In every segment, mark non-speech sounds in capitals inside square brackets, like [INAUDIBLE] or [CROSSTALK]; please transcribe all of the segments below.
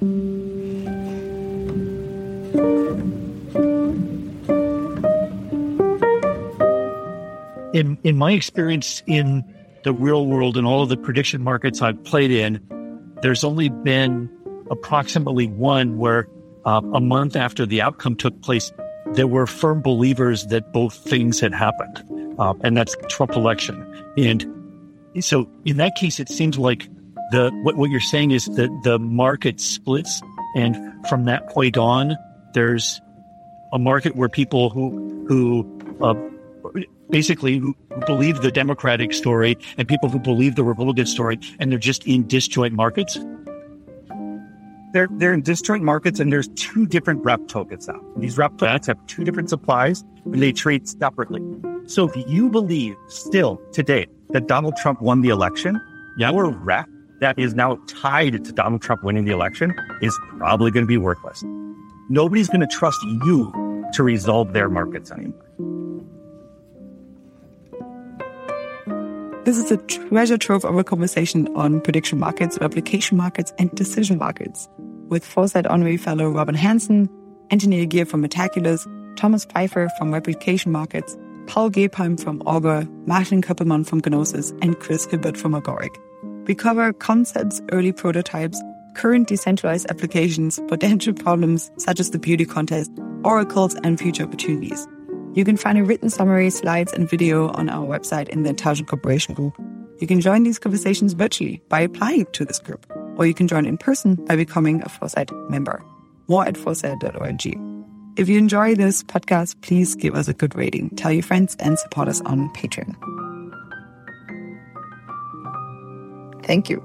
In in my experience in the real world and all of the prediction markets I've played in, there's only been approximately one where uh, a month after the outcome took place, there were firm believers that both things had happened, uh, and that's Trump election. And so, in that case, it seems like the what, what you're saying is that the market splits, and from that point on, there's a market where people who who uh, basically who believe the Democratic story and people who believe the Republican story, and they're just in disjoint markets? They're, they're in disjoint markets, and there's two different rep tokens now. These rep tokens have two different supplies, and they trade separately. So if you believe still today that Donald Trump won the election, yeah. your rep that is now tied to Donald Trump winning the election is probably going to be worthless. Nobody's going to trust you to resolve their markets anymore. This is a treasure trove of a conversation on prediction markets, replication markets, and decision markets with Foresight Honorary Fellow Robin Hanson, Anthony Aguirre from Metaculus, Thomas Pfeiffer from Replication Markets, Paul Gebheim from Augur, Martin Koeppelmann from Gnosis, and Chris Hibbert from Agoric. We cover concepts, early prototypes, current decentralized applications, potential problems such as the beauty contest, oracles, and future opportunities. You can find a written summary, slides, and video on our website in the Intelligent Corporation group. You can join these conversations virtually by applying to this group, or you can join in person by becoming a Foresight member. More at foresight.org. If you enjoy this podcast, please give us a good rating, tell your friends, and support us on Patreon. Thank you.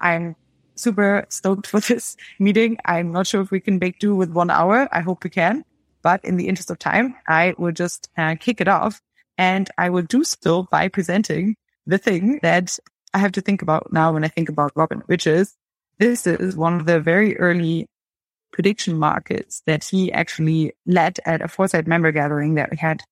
I'm super stoked for this [LAUGHS] meeting. I'm not sure if we can make do with one hour. I hope we can. But in the interest of time, I will just uh, kick it off and I will do so by presenting the thing that I have to think about now when I think about Robin, which is this is one of the very early prediction markets that he actually led at a Foresight member gathering that we had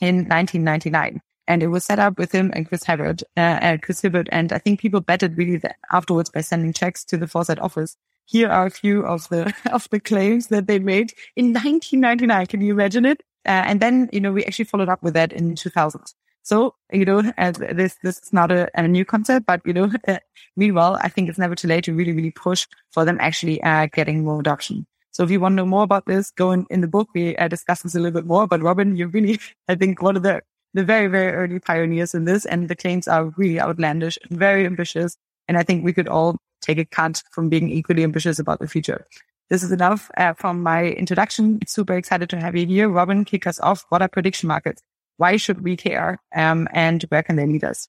in 1999. And it was set up with him and Chris Hibbert, uh, Chris Hibbert. And I think people betted really afterwards by sending checks to the Foresight office. Here are a few of the, [LAUGHS] of the claims that they made in 1999. Can you imagine it? Uh, and then, you know, we actually followed up with that in 2000. So, you know, this, this is not a, a new concept, but, you know, [LAUGHS] uh, meanwhile, I think it's never too late to really, really push for them actually, uh, getting more adoption. So if you want to know more about this, go in, in the book. We uh, discuss this a little bit more, but Robin, you're really, [LAUGHS] I think one of the the very, very early pioneers in this. And the claims are really outlandish and very ambitious. And I think we could all take a cut from being equally ambitious about the future. This is enough uh, from my introduction. Super excited to have you here. Robin, kick us off. What are prediction markets? Why should we care? Um, and where can they lead us?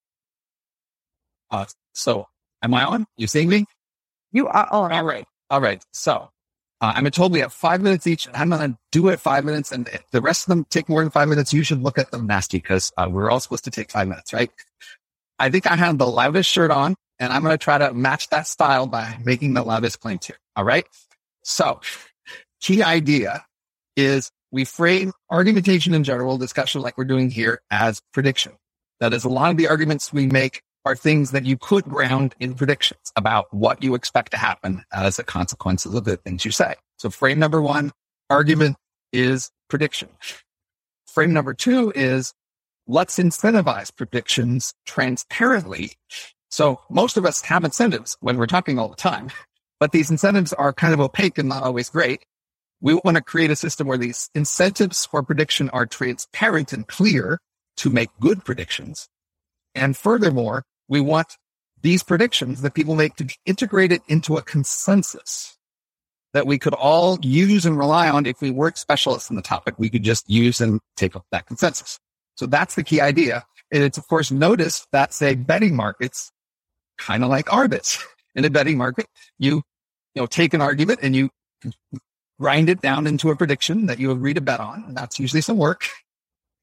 Uh, so am I on? You seeing me? You are on. All right. All right. So uh, I'm told we have five minutes each. I'm going to do it five minutes, and the rest of them take more than five minutes, you should look at them nasty because uh, we're all supposed to take five minutes, right? I think I have the loudest shirt on, and I'm going to try to match that style by making the loudest claims here. All right. So, key idea is we frame argumentation in general discussion like we're doing here as prediction. That is a lot of the arguments we make are things that you could ground in predictions about what you expect to happen as a consequence of the things you say. So frame number one, argument is prediction. Frame number two is let's incentivize predictions transparently. So most of us have incentives when we're talking all the time, [LAUGHS] but these incentives are kind of opaque and not always great. We want to create a system where these incentives for prediction are transparent and clear to make good predictions. And furthermore, we want these predictions that people make to be integrated into a consensus that we could all use and rely on. If we weren't specialists in the topic, we could just use and take up that consensus. So that's the key idea. And it's of course notice that say betting markets kind of like arbits. [LAUGHS] In a betting market, you, you know, take an argument and you grind it down into a prediction that you agree to bet on. And that's usually some work.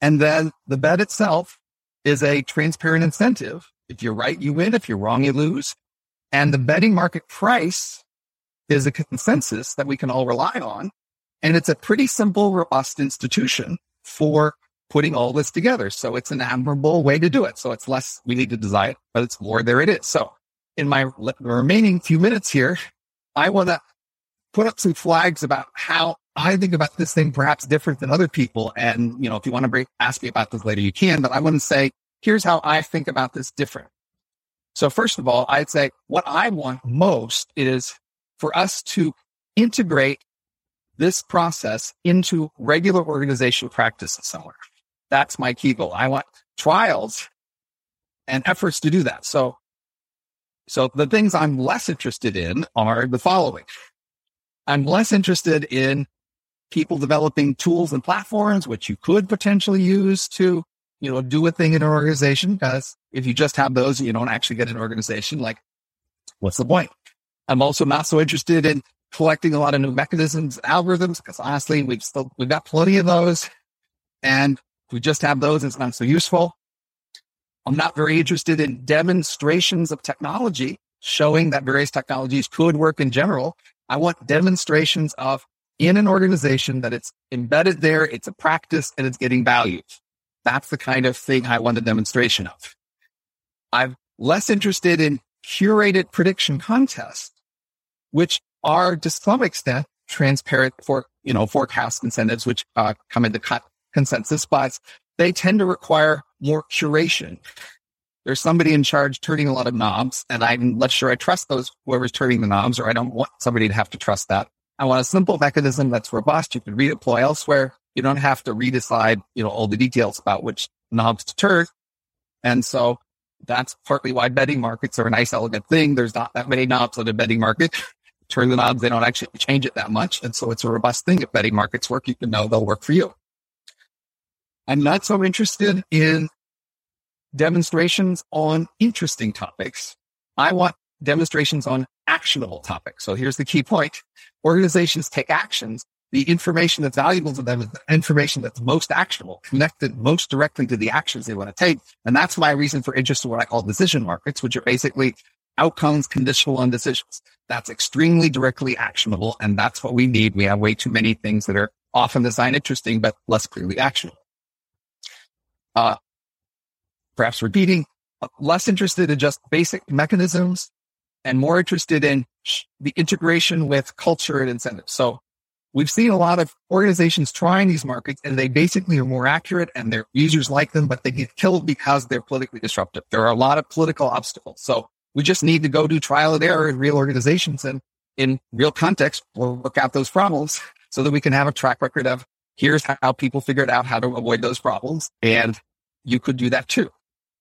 And then the bet itself is a transparent incentive if you're right, you win. If you're wrong, you lose. And the betting market price is a consensus that we can all rely on. And it's a pretty simple, robust institution for putting all this together. So it's an admirable way to do it. So it's less, we need to design it, but it's more there it is. So in my remaining few minutes here, I want to put up some flags about how I think about this thing perhaps different than other people. And, you know, if you want to ask me about this later, you can, but I want to say, here's how I think about this different. So first of all, I'd say what I want most is for us to integrate this process into regular organizational practices somewhere. That's my key goal. I want trials and efforts to do that. So, so the things I'm less interested in are the following. I'm less interested in people developing tools and platforms, which you could potentially use to, you know, do a thing in an organization. Because if you just have those, you don't actually get an organization. Like, what's the point? I'm also not so interested in collecting a lot of new mechanisms, algorithms, because honestly, we've still, we've got plenty of those. And we just have those. It's not so useful. I'm not very interested in demonstrations of technology showing that various technologies could work in general. I want demonstrations of in an organization that it's embedded there, it's a practice and it's getting value. That's the kind of thing I want a demonstration of. I'm less interested in curated prediction contests, which are to some extent transparent for, you know, forecast incentives, which uh, come into co- consensus, but they tend to require more curation. There's somebody in charge turning a lot of knobs, and I'm not sure I trust those whoever's turning the knobs, or I don't want somebody to have to trust that. I want a simple mechanism that's robust. You can redeploy elsewhere. You don't have to redecide, you know, all the details about which knobs to turn. And so that's partly why betting markets are a nice, elegant thing. There's not that many knobs on a betting market. Turn the knobs, they don't actually change it that much. And so it's a robust thing. If betting markets work, you can know they'll work for you. I'm not so interested in demonstrations on interesting topics. I want demonstrations on actionable topics. So here's the key point. Organizations take actions. The information that's valuable to them is the information that's most actionable, connected most directly to the actions they want to take. And that's my reason for interest in what I call decision markets, which are basically outcomes conditional on decisions. That's extremely directly actionable. And that's what we need. We have way too many things that are often designed interesting, but less clearly actionable. Uh, perhaps repeating, less interested in just basic mechanisms and more interested in the integration with culture and incentives. So we've seen a lot of organizations trying these markets and they basically are more accurate and their users like them, but they get killed because they're politically disruptive. There are a lot of political obstacles. So we just need to go do trial and error in real organizations and in real context, we'll look at those problems [LAUGHS] so that we can have a track record of here's how people figured out how to avoid those problems. And you could do that too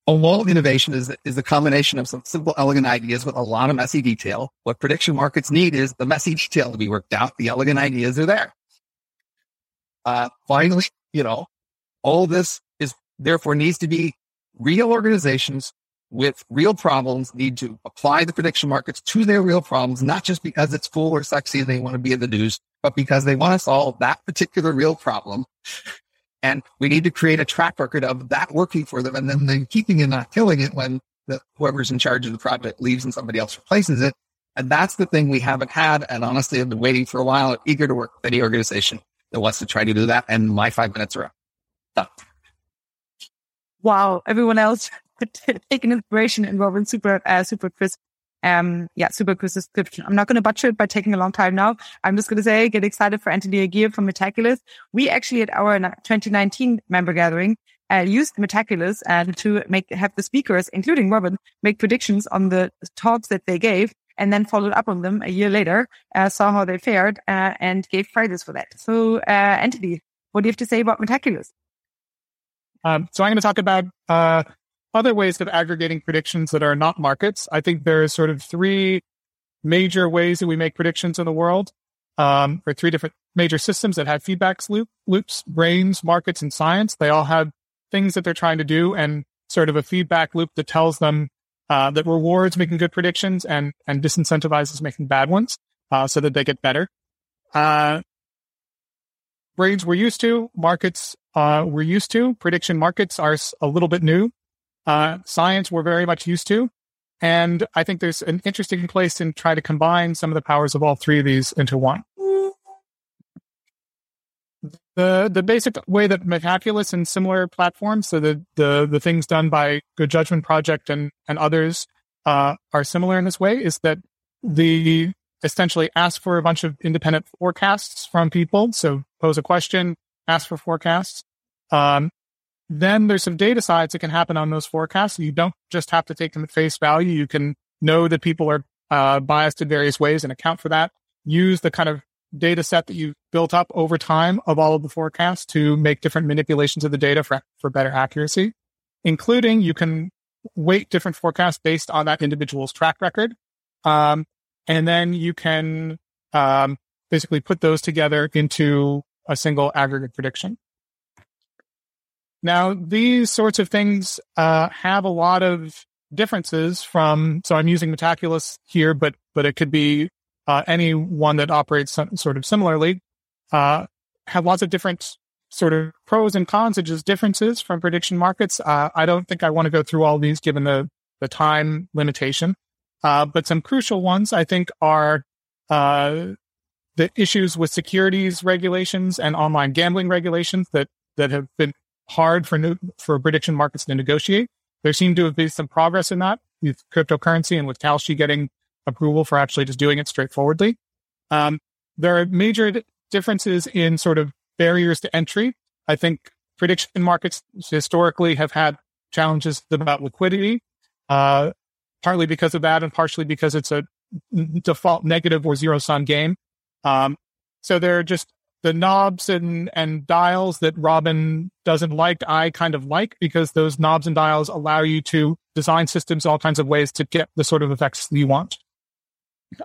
a lot of innovation is, is a combination of some simple, elegant ideas with a lot of messy detail. What prediction markets need is the messy detail to be worked out. The elegant ideas are there. Uh, finally, you know, all this is therefore needs to be real organizations with real problems need to apply the prediction markets to their real problems, not just because it's cool or sexy and they want to be in the news, but because they want to solve that particular real problem and we need to create a track record of that working for them and then, then keeping it, not killing it when the, whoever's in charge of the project leaves and somebody else replaces it. And that's the thing we haven't had. And honestly, I've been waiting for a while, eager to work with any organization that wants to try to do that. And my five minutes are up. Done. Wow. Everyone else [LAUGHS] taking inspiration and Robin super, uh, super crisp um, yeah, super cool description. I'm not going to butcher it by taking a long time now. I'm just going to say, get excited for Anthony Aguirre from Metaculus. We actually at our 2019 member gathering uh, used Metaculus and to make, have the speakers, including Robin, make predictions on the talks that they gave and then followed up on them a year later, uh, saw how they fared, uh, and gave prizes for that. So, uh, Anthony, what do you have to say about Metaculus? Um, so I'm going to talk about, uh, other ways of aggregating predictions that are not markets. I think there's sort of three major ways that we make predictions in the world, um, three different major systems that have feedback loop, loops, brains, markets, and science. They all have things that they're trying to do and sort of a feedback loop that tells them uh, that rewards making good predictions and and disincentivizes making bad ones, uh, so that they get better. Uh, brains we're used to, markets uh, we're used to. Prediction markets are a little bit new uh, science we're very much used to. And I think there's an interesting place in try to combine some of the powers of all three of these into one. The the basic way that Metaculus and similar platforms, so the the the things done by Good Judgment Project and and others, uh, are similar in this way is that the essentially ask for a bunch of independent forecasts from people. So pose a question, ask for forecasts. Um, then there's some data science that can happen on those forecasts. You don't just have to take them at face value. You can know that people are uh, biased in various ways and account for that. Use the kind of data set that you've built up over time of all of the forecasts to make different manipulations of the data for, for better accuracy, including you can weight different forecasts based on that individual's track record. Um, and then you can um, basically put those together into a single aggregate prediction. Now, these sorts of things uh, have a lot of differences from. So I'm using Metaculus here, but but it could be uh, any one that operates sort of similarly. Uh, have lots of different sort of pros and cons and just differences from prediction markets. Uh, I don't think I want to go through all these given the the time limitation. Uh, but some crucial ones I think are uh, the issues with securities regulations and online gambling regulations that that have been hard for new, for prediction markets to negotiate. There seemed to have been some progress in that with cryptocurrency and with Kalshi getting approval for actually just doing it straightforwardly. Um, there are major differences in sort of barriers to entry. I think prediction markets historically have had challenges about liquidity, uh, partly because of that and partially because it's a default negative or zero sum game. Um, so there are just the knobs and, and dials that Robin doesn't like, I kind of like because those knobs and dials allow you to design systems all kinds of ways to get the sort of effects you want.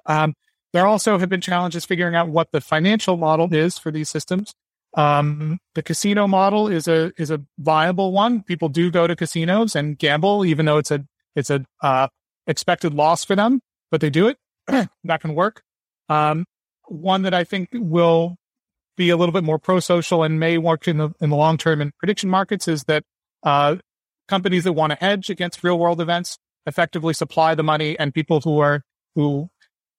Um, there also have been challenges figuring out what the financial model is for these systems. Um, the casino model is a is a viable one. People do go to casinos and gamble, even though it's a it's a uh, expected loss for them, but they do it. [CLEARS THROAT] that can work. Um, one that I think will be a little bit more pro-social and may work in the in the long term in prediction markets is that uh, companies that want to hedge against real world events effectively supply the money, and people who are who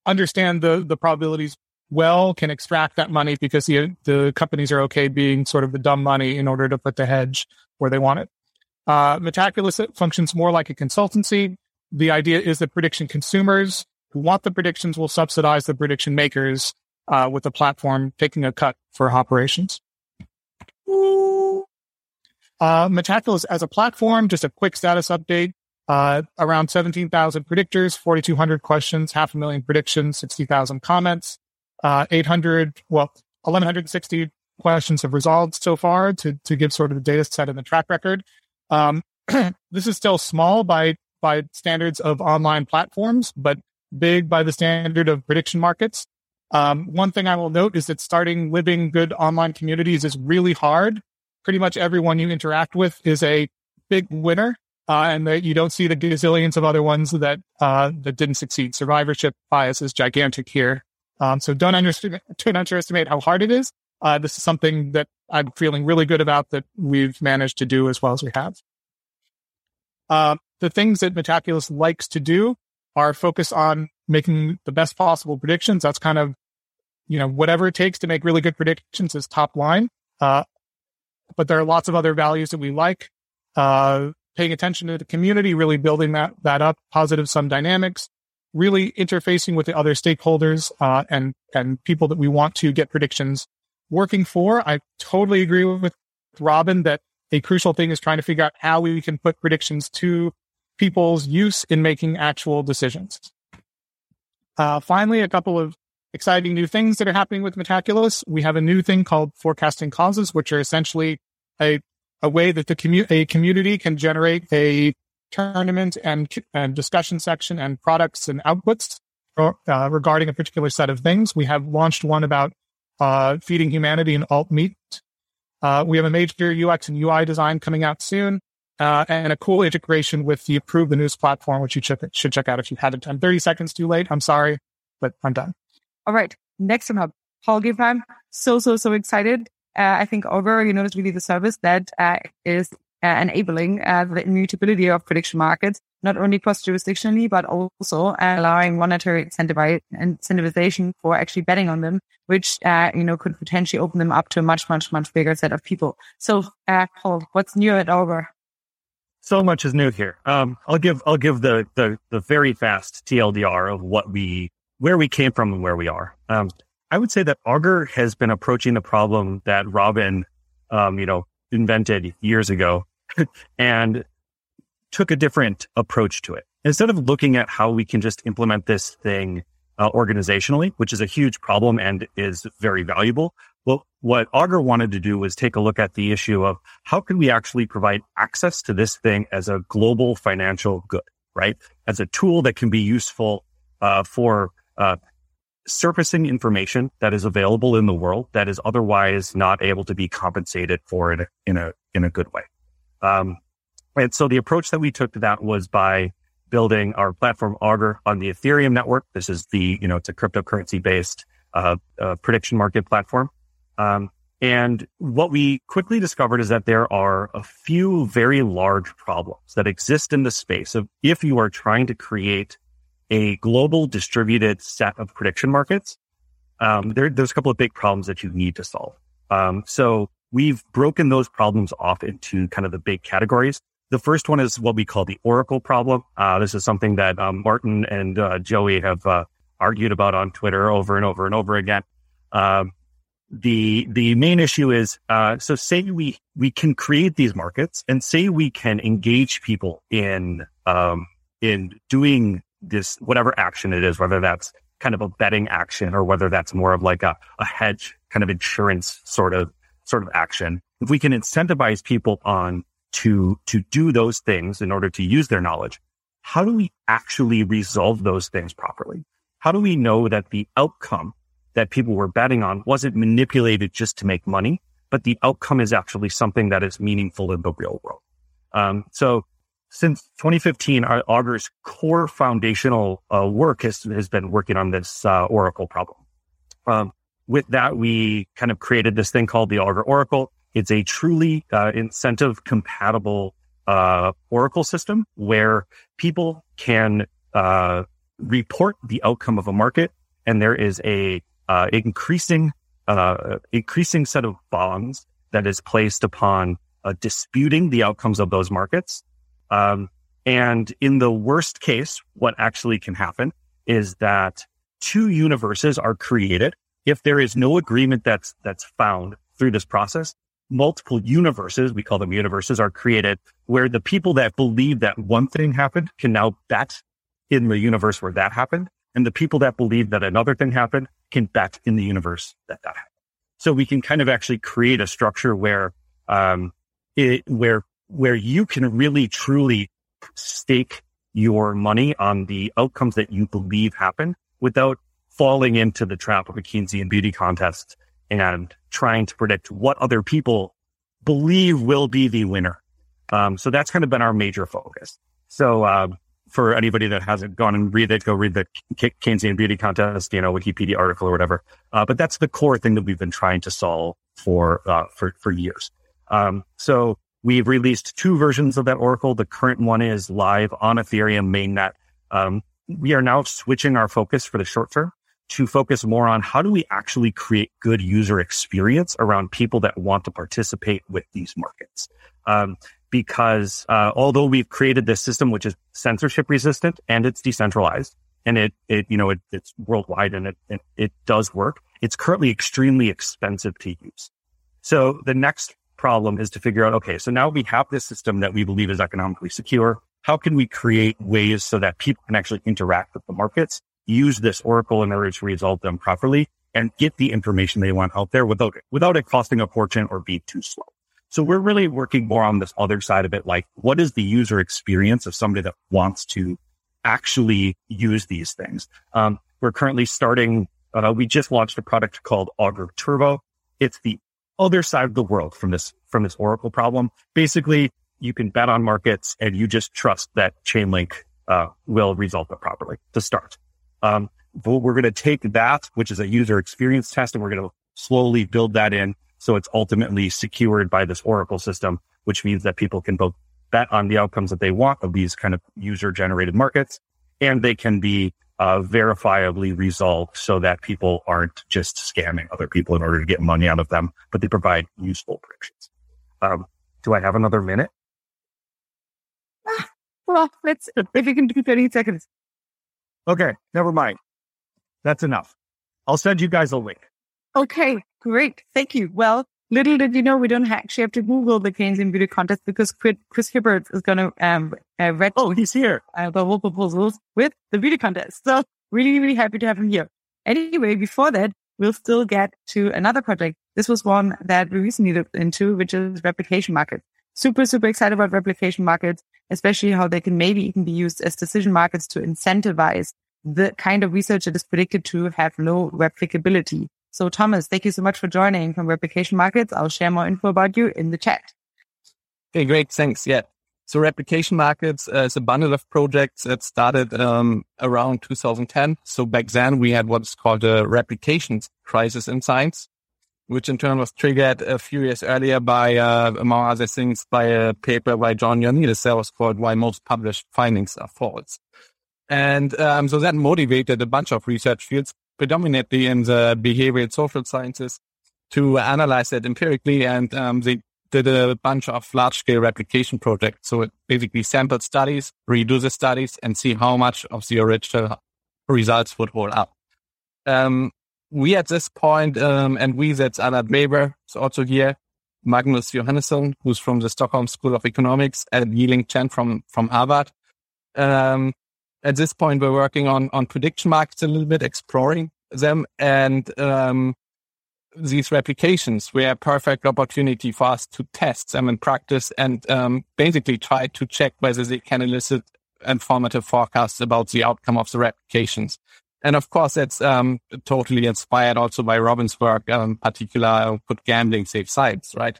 understand the the probabilities well can extract that money because the the companies are okay being sort of the dumb money in order to put the hedge where they want it. Uh, Metaculus functions more like a consultancy. The idea is that prediction consumers who want the predictions will subsidize the prediction makers uh, with the platform taking a cut for operations. Uh, Metaculus as a platform, just a quick status update. Uh, around 17,000 predictors, 4,200 questions, half a million predictions, 60,000 comments, uh, 800, well, 1,160 questions have resolved so far to, to give sort of the data set and the track record. Um, [CLEARS THROAT] this is still small by, by standards of online platforms, but big by the standard of prediction markets. Um, one thing I will note is that starting living good online communities is really hard. Pretty much everyone you interact with is a big winner, uh, and that you don't see the gazillions of other ones that uh, that didn't succeed. Survivorship bias is gigantic here, um, so don't underestimate [LAUGHS] don't underestimate how hard it is. Uh, this is something that I'm feeling really good about that we've managed to do as well as we have. Uh, the things that Metaculus likes to do are focus on making the best possible predictions. That's kind of, you know, whatever it takes to make really good predictions is top line. Uh, but there are lots of other values that we like. Uh, paying attention to the community, really building that, that up, positive sum dynamics, really interfacing with the other stakeholders, uh, and, and people that we want to get predictions working for. I totally agree with Robin that a crucial thing is trying to figure out how we can put predictions to people's use in making actual decisions. Uh, finally, a couple of exciting new things that are happening with Metaculus. We have a new thing called forecasting causes, which are essentially a, a way that the commu- a community can generate a tournament and, and discussion section and products and outputs uh, regarding a particular set of things. We have launched one about uh, feeding humanity and alt meat. Uh, we have a major UX and UI design coming out soon uh, and a cool integration with the Approve the News platform, which you should, should check out if you hadn't. I'm 30 seconds too late. I'm sorry, but I'm done. All right. Next one up, Paul Gebheim. So, so, so excited. Uh, I think Augur, you know, is really the service that uh, is uh, enabling uh, the immutability of prediction markets, not only cross jurisdictionally, but also allowing monetary incentivization for actually betting on them, which, uh, you know, could potentially open them up to a much, much, much bigger set of people. So, Paul, what's new at Augur? So much is new here. Um, I'll give I'll give the, the the very fast TLDR of what we where we came from and where we are. Um, I would say that Augur has been approaching the problem that Robin, um, you know, invented years ago, [LAUGHS] and took a different approach to it. Instead of looking at how we can just implement this thing uh, organizationally, which is a huge problem and is very valuable, what Augur wanted to do was take a look at the issue of how can we actually provide access to this thing as a global financial good, right? As a tool that can be useful uh, for uh, surfacing information that is available in the world that is otherwise not able to be compensated for in a in a in a good way. Um, and so the approach that we took to that was by building our platform Augur on the Ethereum network. This is the you know it's a cryptocurrency based uh, uh, prediction market platform. Um, and what we quickly discovered is that there are a few very large problems that exist in the space of if you are trying to create a global distributed set of prediction markets. Um, there, there's a couple of big problems that you need to solve. Um, so we've broken those problems off into kind of the big categories. The first one is what we call the Oracle problem. Uh, this is something that um, Martin and uh, Joey have uh, argued about on Twitter over and over and over again. Um, the the main issue is uh, so say we we can create these markets and say we can engage people in um, in doing this whatever action it is, whether that's kind of a betting action or whether that's more of like a, a hedge kind of insurance sort of sort of action. If we can incentivize people on to to do those things in order to use their knowledge, how do we actually resolve those things properly? How do we know that the outcome that people were betting on wasn't manipulated just to make money, but the outcome is actually something that is meaningful in the real world. Um, so since 2015, our Augur's core foundational uh, work has, has been working on this uh, Oracle problem. Um, with that, we kind of created this thing called the Augur Oracle. It's a truly uh, incentive compatible uh, Oracle system where people can uh, report the outcome of a market, and there is a uh, increasing uh, increasing set of bonds that is placed upon uh, disputing the outcomes of those markets. Um, and in the worst case, what actually can happen is that two universes are created. If there is no agreement that's that's found through this process, multiple universes, we call them universes, are created where the people that believe that one thing happened can now bet in the universe where that happened. And the people that believe that another thing happened can bet in the universe that that happened. So we can kind of actually create a structure where, um, it, where, where you can really truly stake your money on the outcomes that you believe happen without falling into the trap of a Keynesian beauty contest and trying to predict what other people believe will be the winner. Um, so that's kind of been our major focus. So, um, for anybody that hasn't gone and read it, go read the Keynesian Beauty Contest, you know, Wikipedia article or whatever. Uh, but that's the core thing that we've been trying to solve for uh, for for years. Um, so we've released two versions of that Oracle. The current one is live on Ethereum mainnet. Um, we are now switching our focus for the short term to focus more on how do we actually create good user experience around people that want to participate with these markets. Um, because uh, although we've created this system which is censorship resistant and it's decentralized and it it you know it, it's worldwide and it, it it does work, it's currently extremely expensive to use. So the next problem is to figure out okay, so now we have this system that we believe is economically secure. How can we create ways so that people can actually interact with the markets, use this Oracle in order to resolve them properly, and get the information they want out there without without it costing a fortune or be too slow? So we're really working more on this other side of it. Like what is the user experience of somebody that wants to actually use these things? Um, we're currently starting, uh, we just launched a product called Augur Turbo. It's the other side of the world from this, from this Oracle problem. Basically, you can bet on markets and you just trust that Chainlink, uh, will resolve it properly to start. Um, but we're going to take that, which is a user experience test, and we're going to slowly build that in so it's ultimately secured by this Oracle system, which means that people can both bet on the outcomes that they want of these kind of user generated markets and they can be uh, verifiably resolved so that people aren't just scamming other people in order to get money out of them, but they provide useful predictions. Um, do I have another minute? well, let's, if you can do 30 seconds. Okay, never mind. That's enough. I'll send you guys a link. Okay, great. Thank you. Well, little did you know, we don't actually have to Google the Keynesian Beauty Contest because Chris Hibbert is going to um, uh, read oh, he's here. Uh, the whole proposals with the beauty contest. So really, really happy to have him here. Anyway, before that, we'll still get to another project. This was one that we recently looked into, which is replication markets. Super, super excited about replication markets, especially how they can maybe even be used as decision markets to incentivize the kind of research that is predicted to have low replicability. So Thomas, thank you so much for joining from replication markets. I'll share more info about you in the chat. Okay, great. Thanks. Yeah. So replication markets uh, is a bundle of projects that started um, around 2010. So back then we had what's called a replication crisis in science, which in turn was triggered a few years earlier by, uh, among other things, by a paper by John Ioannidis that was called Why Most Published Findings Are False. And um, so that motivated a bunch of research fields, predominantly in the behavioral social sciences, to analyze that empirically. And um, they did a bunch of large scale replication projects. So it basically sampled studies, redo the studies and see how much of the original results would hold up. Um, we at this point, um, and we, that's Anna Dreber, is also here, Magnus Johannesson, who's from the Stockholm School of Economics, and Yiling Chen from, from Harvard. Um, at this point, we're working on, on prediction markets a little bit, exploring them and, um, these replications were a perfect opportunity for us to test them in practice and um, basically try to check whether they can elicit informative forecasts about the outcome of the replications. And of course, that's um, totally inspired also by Robin's work, um, particular Could Gambling Save Science, right?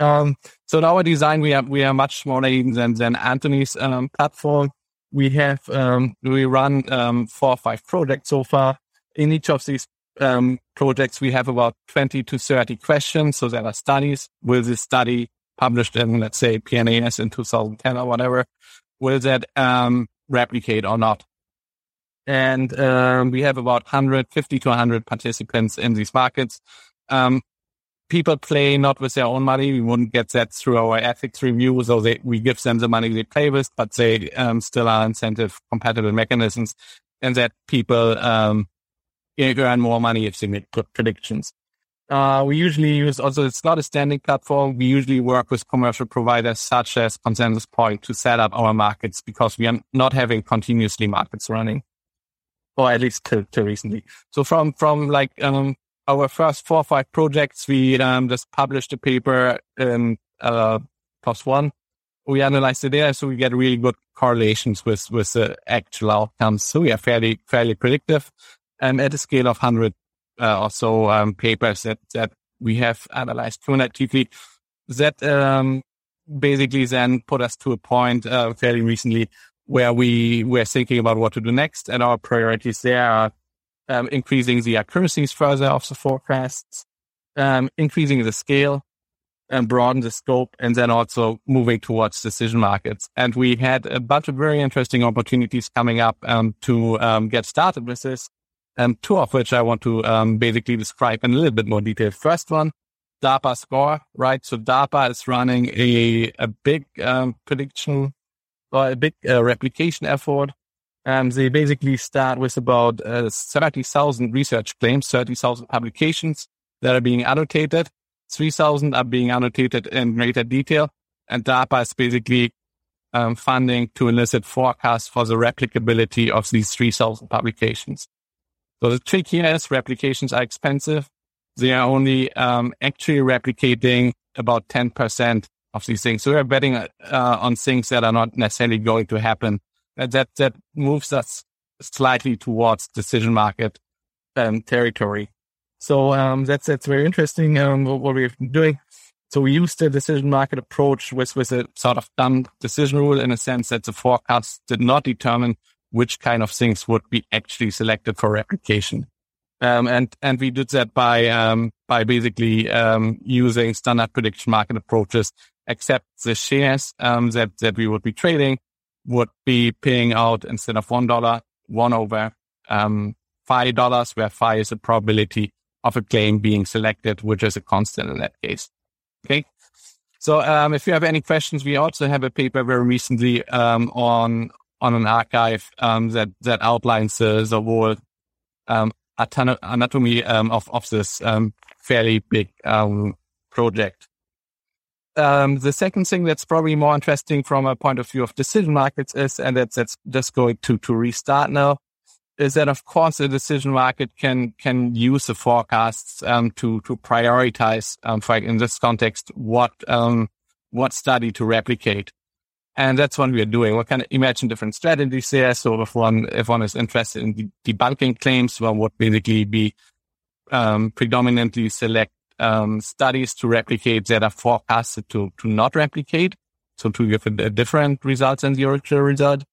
Um, so in our design, we are we are much smaller than than Anthony's um, platform. We have um, we run um, four or five projects so far. In each of these um, projects, we have about 20 to 30 questions. So there are studies. Will this study published in, let's say, PNAS in 2010 or whatever, will that um, replicate or not? And um, we have about 150 to 100 participants in these markets. People play not with their own money. We wouldn't get that through our ethics review. So they, we give them the money they play with, but they um, still are incentive compatible mechanisms and that people um, earn more money if they make predictions. Uh, we usually use also, it's not a standing platform. We usually work with commercial providers such as Consensus Point to set up our markets because we are not having continuously markets running or at least till, till recently. So from, from like, um, our first four or five projects, we, um, just published a paper in, uh, PLOS ONE. We analyzed the data, so we get really good correlations with, with the actual outcomes. So we are fairly, fairly predictive um, at a scale of 100 uh, or so um, papers that, that we have analyzed cumulatively. That um, basically then put us to a point uh, fairly recently where we were thinking about what to do next. And our priorities there are um, increasing the accuracies further of the forecasts, um, increasing the scale, and broaden the scope, and then also moving towards decision markets. And we had a bunch of very interesting opportunities coming up um, to um, get started with this um, two of which I want to um, basically describe in a little bit more detail. First one, DARPA score, right? So DARPA is running a, a big prediction or a big uh, replication effort. Um, they basically start with about uh, 30,000 research claims, 30,000 publications that are being annotated. 3,000 are being annotated in greater detail. And DARPA is basically um, funding to elicit forecasts for the replicability of these 3,000 publications. So the trick here is replications are expensive. They are only um, actually replicating about 10% of these things. So we're betting uh, on things that are not necessarily going to happen. That, that, moves us slightly towards decision market um, territory. So um, that's that's very interesting um, what we're doing. So we use the decision market approach with with a sort of dumb decision rule in a sense that the forecast did not determine which kind of things would be actually selected for replication. Um, and, and we did that by, um, by basically, um, using standard prediction market approaches, except the shares, um, that, that we would be trading would be paying out instead of $1, one over, um, $5, where five is the probability of a claim being selected, which is a constant in that case. Okay. So um, if you have any questions, we also have a paper very recently um, on on an archive um, that that outlines the, the whole um, anatomy um, of of this um, fairly big project. The second thing that's probably more interesting from a point of view of decision markets is, and that's that's just going to to restart now, is that of course a decision market can can use the forecasts um, to to prioritize, um, for in this context, what um, what study to replicate, and that's what we are doing. We can imagine different strategies there. So if one if one is interested in de- debunking claims, one would basically be um, predominantly select um, studies to replicate that are forecasted to to not replicate, so to give a, a different result than the original result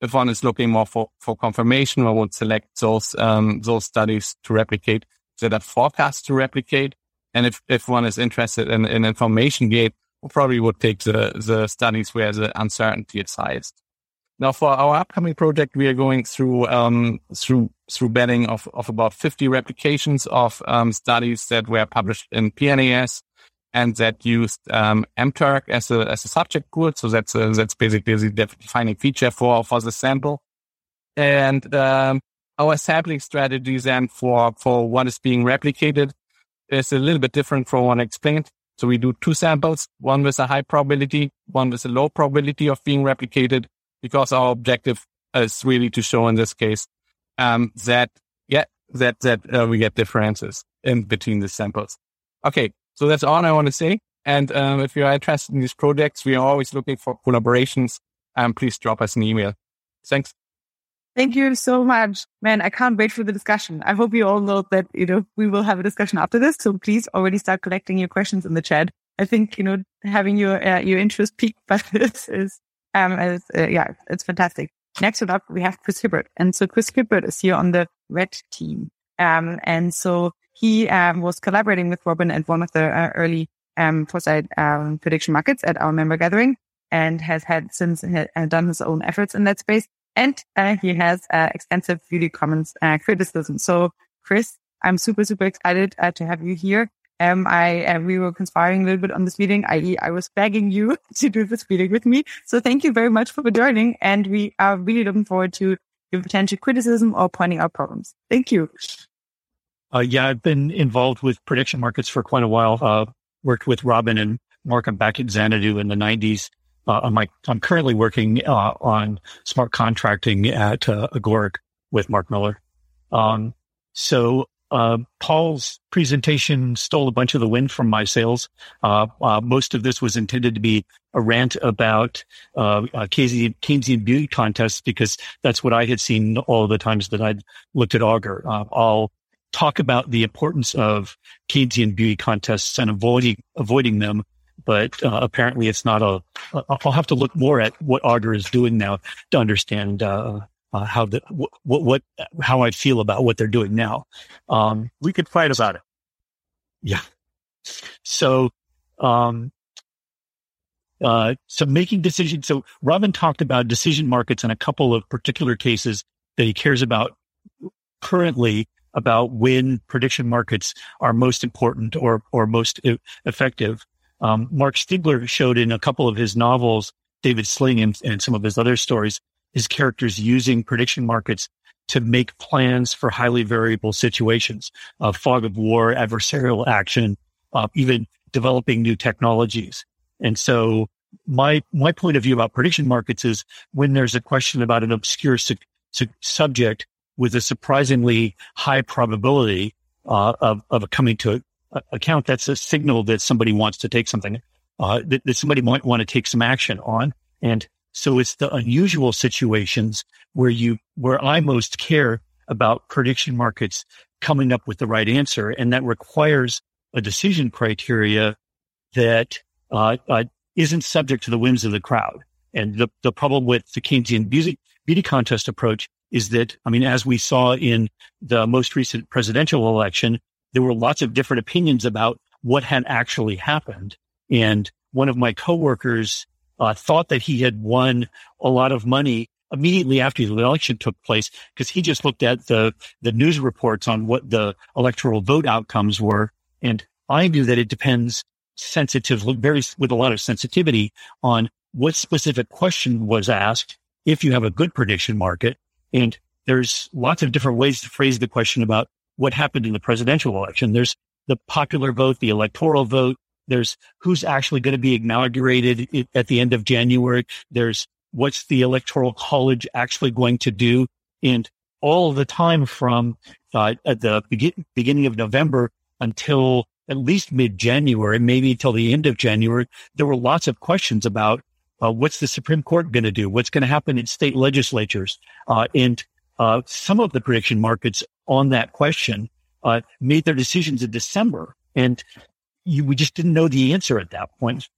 if one is looking more for, for confirmation, one would select those, um, those studies to replicate that are forecast to replicate. And if, if one is interested in, in information gate, we probably would take the, the studies where the uncertainty is highest. Now for our upcoming project, we are going through, um, through, through betting of, of about 50 replications of, um, studies that were published in PNAS and that used um, mTurk as a as a subject pool. So that's a, that's basically the defining feature for for the sample. And um, our sampling strategy then for for what is being replicated is a little bit different from what I explained. So we do two samples, one with a high probability, one with a low probability of being replicated, because our objective is really to show in this case um, that yeah that that uh, we get differences in between the samples. Okay, so that's all I want to say. And um, if you're interested in these projects, we are always looking for collaborations. Um, please drop us an email. Thanks. Thank you so much, man. I can't wait for the discussion. I hope you all know that, you know, we will have a discussion after this. So please already start collecting your questions in the chat. I think, you know, having your, uh, your interest peaked by [LAUGHS] this is, um, uh, yeah, it's fantastic. Next up, we have Chris Hibbert. And so Chris Hibbert is here on the red team. Um, and so he um, was collaborating with Robin at one of the uh, early um, foresight um, prediction markets at our member gathering and has had since uh, done his own efforts in that space. And uh, he has uh, extensive beauty commons uh, criticism. So, Chris, I'm super, super excited uh, to have you here. Um, I, we were conspiring a little bit on this meeting, i.e. I was begging you [LAUGHS] to do this meeting with me. So thank you very much for joining. And we are really looking forward to your potential criticism or pointing out problems. Thank you. Uh, yeah, I've been involved with prediction markets for quite a while. Uh, worked with Robin and Mark. I'm back at Xanadu in the 90s. Uh, I'm, like, I'm currently working uh, on smart contracting at uh, Agoric with Mark Miller. Um, so uh, Paul's presentation stole a bunch of the wind from my sails. Uh, uh, most of this was intended to be a rant about uh, Keynesian, Keynesian beauty contests because that's what I had seen all the times that I'd looked at Augur. I'll talk about the importance of Keynesian beauty contests and avoiding avoiding them. But uh, apparently, it's not a. I'll have to look more at what Augur is doing now to understand uh, how the what, what how I feel about what they're doing now. Um, we could fight about it. Yeah. So, um, uh, so making decisions. So Robin talked about decision markets in a couple of particular cases that he cares about currently about when prediction markets are most important or, or most effective. Um, Marc Stiegler showed in a couple of his novels, David Sling and, and some of his other stories, his characters using prediction markets to make plans for highly variable situations, uh, fog of war, adversarial action, uh, even developing new technologies. And so my, my point of view about prediction markets is when there's a question about an obscure su- su- subject, with a surprisingly high probability uh, of, of coming to account, that's a signal that somebody wants to take something, uh, that, that somebody might want to take some action on. And so it's the unusual situations where you, where I most care about prediction markets coming up with the right answer. And that requires a decision criteria that uh, uh, not subject to the whims of the crowd. And the, the problem with the Keynesian beauty, beauty contest approach is that, I mean, as we saw in the most recent presidential election, there were lots of different opinions about what had actually happened. And one of my coworkers uh, thought that he had won a lot of money immediately after the election took place because he just looked at the, the news reports on what the electoral vote outcomes were. And I knew that it depends sensitive, very with a lot of sensitivity on what specific question was asked. If you have a good prediction market, and there's lots of different ways to phrase the question about what happened in the presidential election. There's the popular vote, the electoral vote. There's who's actually going to be inaugurated at the end of January. There's what's the electoral college actually going to do? And all the time from uh, at the begin- beginning of November until at least mid January, maybe till the end of January, there were lots of questions about uh, what's the Supreme Court going to do? What's going to happen in state legislatures? Uh, and uh, some of the prediction markets on that question uh, made their decisions in December, and you, we just didn't know the answer at that point.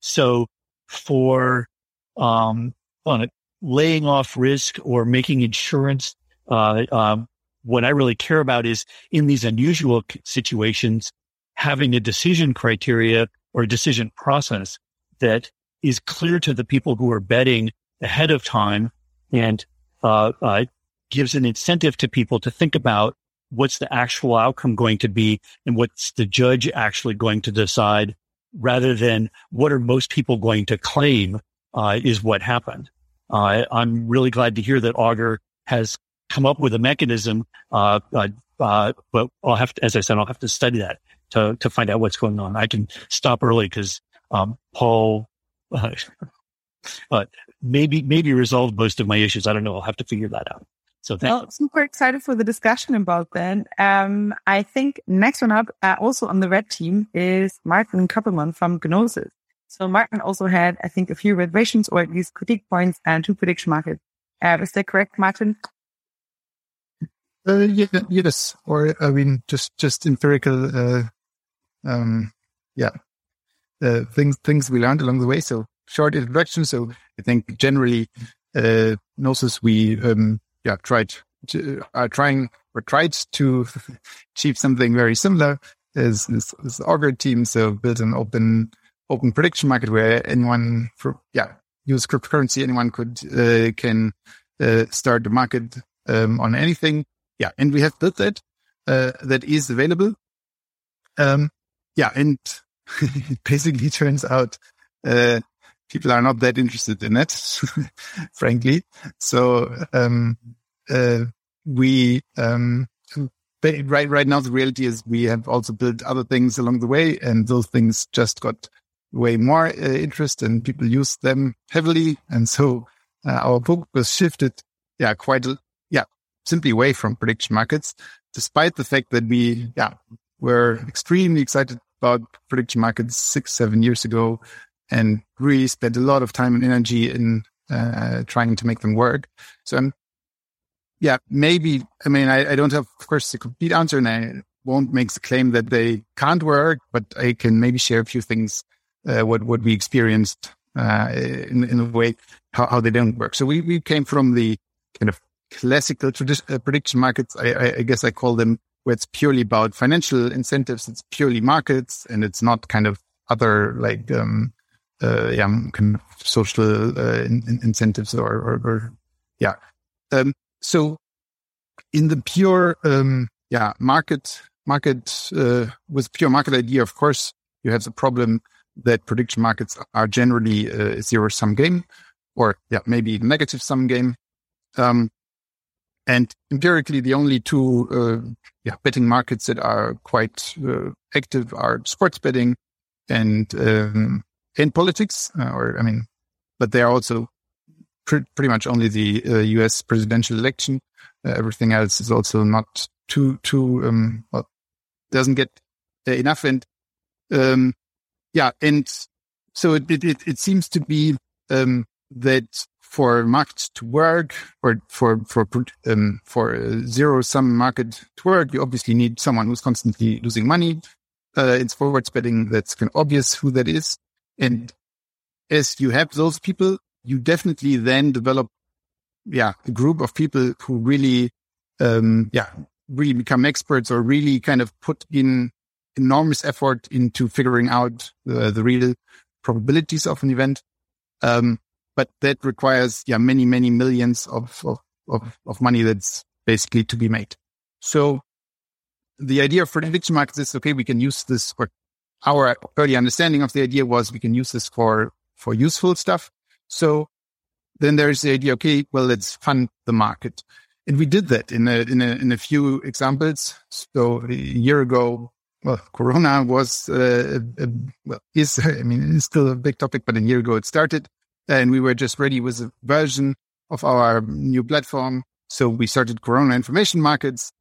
So for um, on laying off risk or making insurance, uh, um, what I really care about is in these unusual situations, having a decision criteria or decision process that is clear to the people who are betting ahead of time and uh, uh, gives an incentive to people to think about what's the actual outcome going to be and what's the judge actually going to decide rather than what are most people going to claim uh, is what happened. Uh, I'm really glad to hear that Augur has come up with a mechanism, uh, uh, uh, but I'll have to, as I said, I'll have to study that to, to find out what's going on. I can stop early because um, Paul [LAUGHS] uh, maybe maybe resolved most of my issues. I don't know. I'll have to figure that out. So thank well, super excited for the discussion about that. Um, I think next one up, uh, also on the red team, is Martin Koeppelmann from Gnosis. So Martin also had, I think, a few reservations or at least critique points and two prediction markets. Uh, is that correct, Martin? Uh, yeah, yes, or I mean, just just empirical, uh, um, yeah, uh, things things we learned along the way. So short introduction. So I think generally, uh, Gnosis we um, yeah tried to, are trying or tried to [LAUGHS] achieve something very similar as this, this Augur team. So built an open open prediction market where anyone for yeah use cryptocurrency anyone could uh, can uh, start the market um, on anything. Yeah, and we have built that uh, that is available. Um, yeah, and [LAUGHS] it basically turns out uh, people are not that interested in it, [LAUGHS] frankly. So, um, uh, we, um, right, right now, the reality is we have also built other things along the way and those things just got way more uh, interest and people use them heavily. And so uh, our focus shifted, yeah, quite, a, yeah, simply away from prediction markets, despite the fact that we, yeah, were extremely excited about prediction markets six, seven years ago and really spent a lot of time and energy in uh, trying to make them work. So I'm, yeah, maybe, I mean, I, I don't have, of course, the complete answer and I won't make the claim that they can't work, but I can maybe share a few things, uh, what, what we experienced, uh, in, in a way, how, how they don't work. So we, we came from the kind of classical tradi- uh, prediction markets. I, I, I guess I call them where it's purely about financial incentives. It's purely markets and it's not kind of other like, um, yeah, kind of social in, in incentives or, or, or yeah. Um, so in the pure um, yeah market market uh, with pure market idea, of course, you have the problem that prediction markets are generally a zero sum game, or yeah, maybe negative sum game. Um, and empirically, the only two uh, yeah betting markets that are quite active are sports betting and um, in politics, uh, or I mean, but they are also pr- pretty much only the uh, U.S. presidential election. Uh, everything else is also not too too um, well, doesn't get enough, and um, yeah, and so it it, it seems to be um, that for markets to work or for for um, for zero sum market to work, you obviously need someone who's constantly losing money. Uh, it's forward betting. That's kind of obvious who that is. And as you have those people, you definitely then develop, yeah, a group of people who really, um, yeah, really become experts or really kind of put in enormous effort into figuring out the, real probabilities of an event. Um, but that requires, yeah, many, many millions of, of, of, of money that's basically to be made. So the idea of prediction markets is, okay, we can use this or our early understanding of the idea was we can use this for, for useful stuff. So then there's the idea, okay, well, let's fund the market. And we did that in a, in a, in a few examples. So a year ago, well, Corona was, uh, a, well, is, [LAUGHS] I mean, it's still a big topic, but a year ago it started and we were just ready with a version of our new platform. So we started Corona information markets,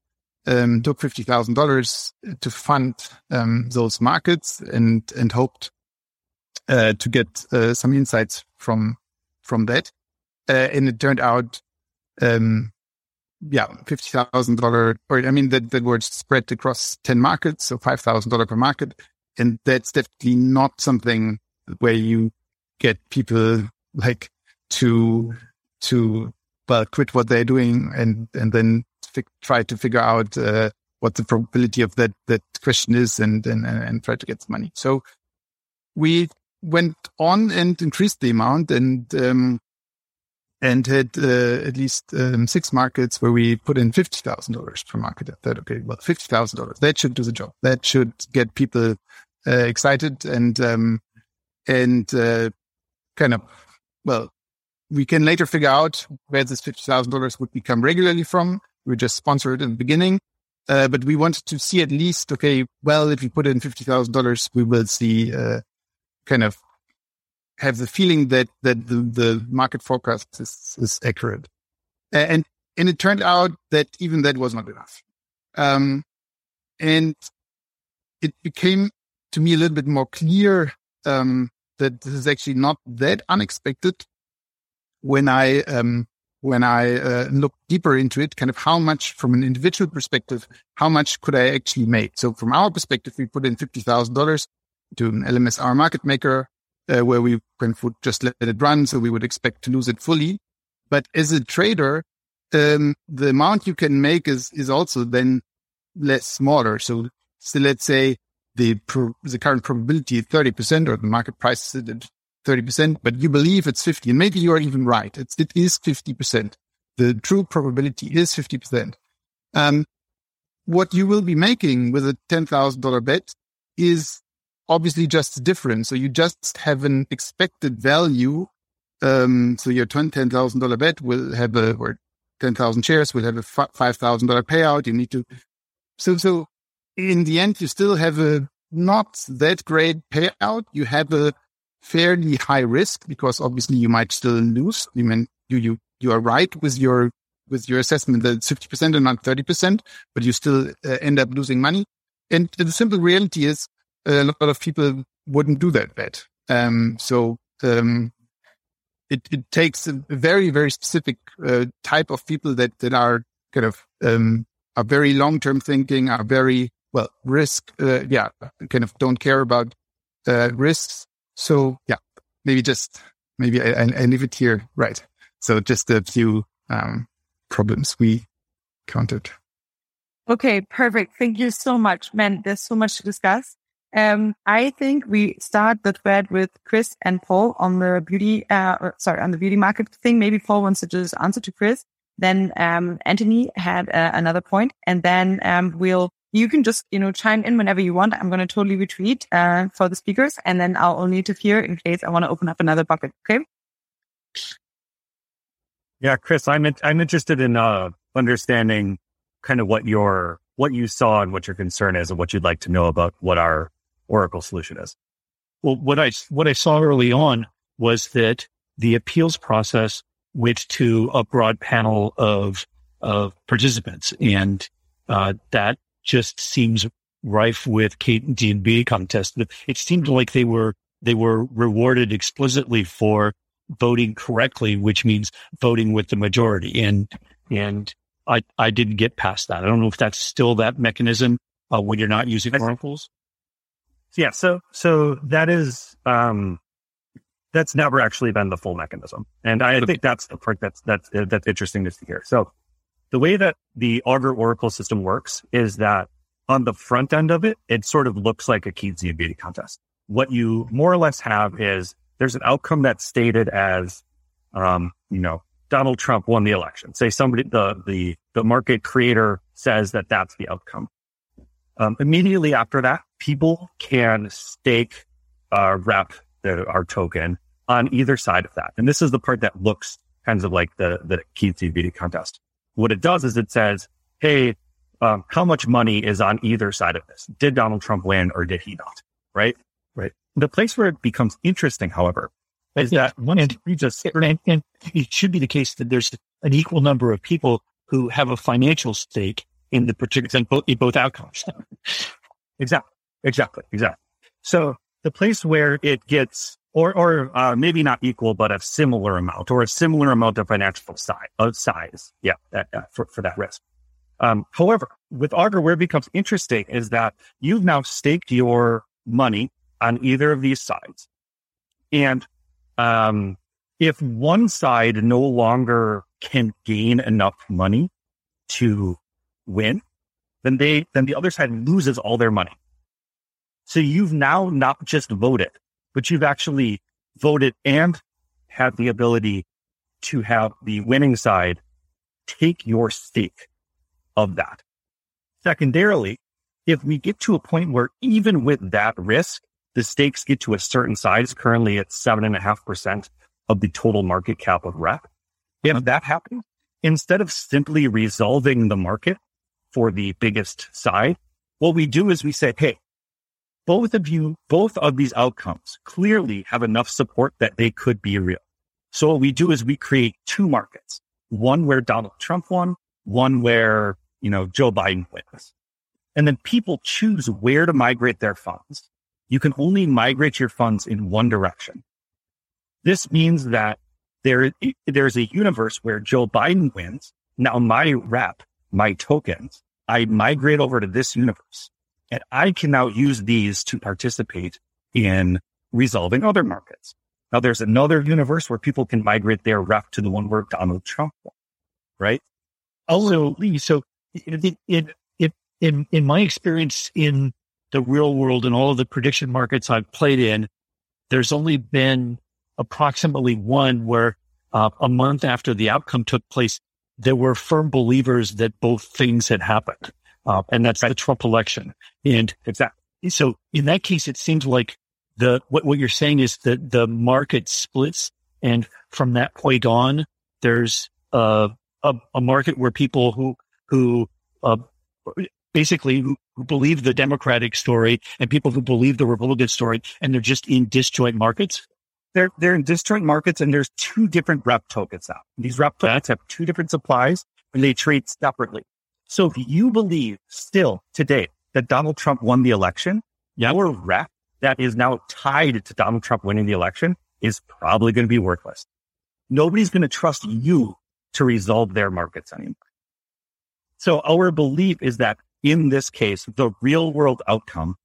um, took $50,000 to fund, um, those markets and, and hoped, uh, to get, uh, some insights from, from that. Uh, and it turned out, um, yeah, fifty thousand dollar, or I mean that that were spread across ten markets, so five thousand dollar per market, and that's definitely not something where you get people like to to well quit what they're doing and and then fi- try to figure out uh, what the probability of that that question is and and and try to get the money. So we went on and increased the amount and um, and had uh, at least um, six markets where we put in fifty thousand dollars per market. I thought, okay, well, fifty thousand dollars that should do the job. That should get people uh, excited and um, and uh, kind of well, we can later figure out where this fifty thousand dollars would become regularly from. We just sponsored in the beginning, uh, but we wanted to see at least okay, well, if we put in fifty thousand dollars, we will see uh, kind of have the feeling that that the, the market forecast is, is accurate. And and it turned out that even that was not enough. Um, and it became to me a little bit more clear um, that this is actually not that unexpected when I um, when I uh, look deeper into it, kind of how much from an individual perspective, how much could I actually make? So from our perspective, we put in fifty thousand dollars to an LMSR market maker uh, where we can just let it run. So we would expect to lose it fully. But as a trader, um, the amount you can make is, is also then less smaller. So, so let's say the, pro, the current probability is 30% or the market price is at 30%, but you believe it's 50 and maybe you are even right. It's, it is 50%. The true probability is 50%. Um, what you will be making with a $10,000 bet is obviously just the difference. So you just have an expected value. Um, so your $10,000 bet will have a, or 10,000 shares will have a $5,000 payout. You need to, so, so in the end, you still have a not that great payout. You have a fairly high risk because obviously you might still lose. You mean, you, you, you are right with your, with your assessment that it's 50% and not 30%, but you still uh, end up losing money. And the simple reality is a lot of people wouldn't do that bet. Um, so um, it, it takes a very, very specific uh, type of people that, that are kind of um, are very long term thinking, are very well risk, uh, yeah, kind of don't care about uh, risks. So yeah, maybe just maybe I, I, leave it here, right? So just a few um, problems we counted. Okay, perfect. Thank you so much, man. There's so much to discuss. Um, I think we start the thread with Chris and Paul on the beauty, uh, or, sorry, on the beauty market thing. Maybe Paul wants to just answer to Chris. Then, um, Anthony had uh, another point and then, um, we'll, you can just, you know, chime in whenever you want. I'm going to totally retreat, uh, for the speakers and then I'll only interfere in case I want to open up another bucket. Okay. Yeah, Chris, I'm, in, I'm interested in, uh, understanding kind of what your, what you saw and what your concern is and what you'd like to know about what our Oracle solution is. Well, what I, what I saw early on was that the appeals process went to a broad panel of, of participants. And, uh, that just seems rife with D and B contests. It seemed like they were, they were rewarded explicitly for voting correctly, which means voting with the majority. And, and I, I didn't get past that. I don't know if that's still that mechanism uh, when you're not using oracles yeah, so so that is um that's never actually been the full mechanism. And I think that's the part that's that's that's interesting to see here. So the way that the Augur Oracle system works is that on the front end of it, it sort of looks like a Keynesian beauty contest. What you more or less have is there's an outcome that's stated as, um, you know, Donald Trump won the election. Say somebody, the, the, the market creator says that that's the outcome. Um, immediately after that, people can stake uh, rep the, our token on either side of that. And this is the part that looks kind of like the, the Keith beauty contest. What it does is it says, Hey, um, how much money is on either side of this? Did Donald Trump win or did he not? Right. Right. The place where it becomes interesting, however, is that one and just, and, and it should be the case that there's an equal number of people who have a financial stake in the particular, in both, in both outcomes. exactly. Exactly. Exactly. So the place where it gets or or uh, maybe not equal, but a similar amount or a similar amount of financial size of size. Yeah, that, uh, for for that risk. Um, however, with Augur, where it becomes interesting is that you've now staked your money on either of these sides, and um, if one side no longer can gain enough money to win, then they then the other side loses all their money. So you've now not just voted but you've actually voted and had the ability to have the winning side take your stake of that. Secondarily, if we get to a point where even with that risk, the stakes get to a certain size, currently at seven and a half percent of the total market cap of rep. If that happens, instead of simply resolving the market for the biggest side, what we do is we say, Hey, both of you, both of these outcomes clearly have enough support that they could be real. So what we do is we create two markets, one where Donald Trump won, one where, you know, Joe Biden wins. And then people choose where to migrate their funds. You can only migrate your funds in one direction. This means that there, there's a universe where Joe Biden wins. Now my rep, my tokens, I migrate over to this universe. And I can now use these to participate in resolving other markets. Now there's another universe where people can migrate their rep to the one where Donald Trump won, right? Also, so it, in, in my experience in the real world and all of the prediction markets I've played in, there's only been approximately one where uh, a month after the outcome took place, there were firm believers that both things had happened. Uh, and that's the Trump election. And exactly. So in that case, it seems like the, what, what you're saying is that the market splits. And from that point on, there's a, a, a market where people who, who, uh, basically who, who believe the Democratic story and people who believe the Republican story, and they're just in disjoint markets. They're, they're in disjoint markets and there's two different rep tokens out. These rep tokens have two different supplies and they trade separately. So if you believe still today that Donald Trump won the election, your rep that is now tied to Donald Trump winning the election is probably going to be worthless. Nobody's going to trust you to resolve their markets anymore. So our belief is that in this case, the real world outcome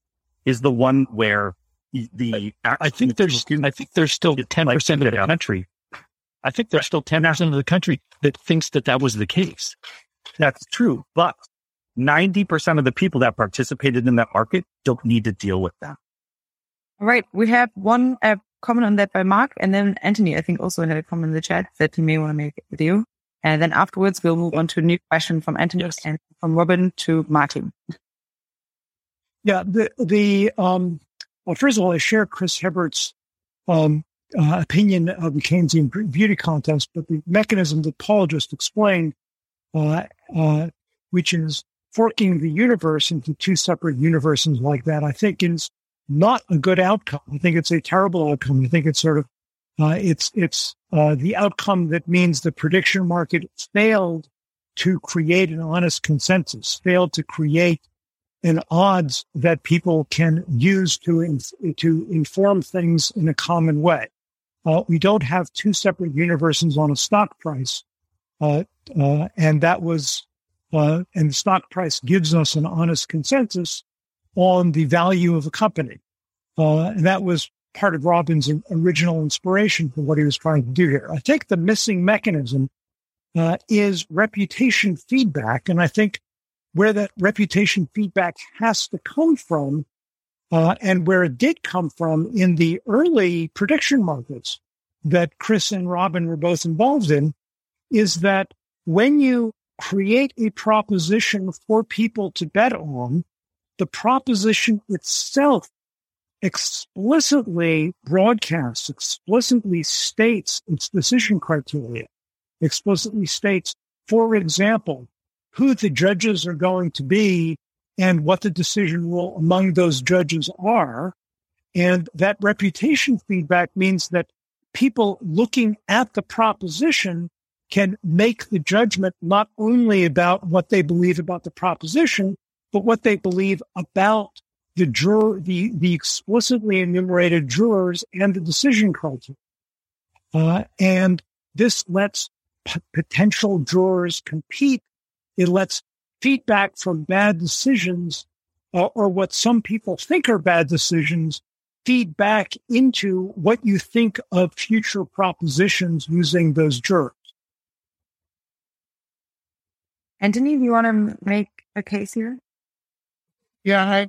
is the one where the I think there's I think there's still ten percent of the country. I think there's still ten percent of the country that thinks that that was the case. That's true. But 90% of the people that participated in that market don't need to deal with that. All right. We have one uh, comment on that by Marc and then Anthony, I think also had a comment in the chat that he may want to make with you. And then afterwards, we'll move on to a new question from Anthony yes. and from Robin to Martin. Yeah. The, the, um, well, first of all, I share Chris Hibbert's, um, uh, opinion of the Keynesian beauty contest, but the mechanism that Paul just explained which is forking the universe into two separate universes like that, I think is not a good outcome. I think it's a terrible outcome. I think it's sort of, uh, it's, it's, uh, the outcome that means the prediction market failed to create an honest consensus, failed to create an odds that people can use to, in, to inform things in a common way. Uh, we don't have two separate universes on a stock price. Uh, uh, and that was, uh, and the stock price gives us an honest consensus on the value of a company. Uh, and that was part of Robin's original inspiration for what he was trying to do here. I think the missing mechanism uh, is reputation feedback. And I think where that reputation feedback has to come from, uh, and where it did come from in the early prediction markets that Chris and Robin were both involved in, is that when you create a proposition for people to bet on, the proposition itself explicitly broadcasts, explicitly states its decision criteria, explicitly states, for example, who the judges are going to be and what the decision rule among those judges are. And that reputation feedback means that people looking at the proposition can make the judgment not only about what they believe about the proposition, but what they believe about the juror, the, the explicitly enumerated jurors and the decision criteria. Uh, and this lets p- potential jurors compete. It lets feedback from bad decisions uh, or what some people think are bad decisions feed back into what you think of future propositions using those jurors. Anthony, do you want to make a case here? Yeah, I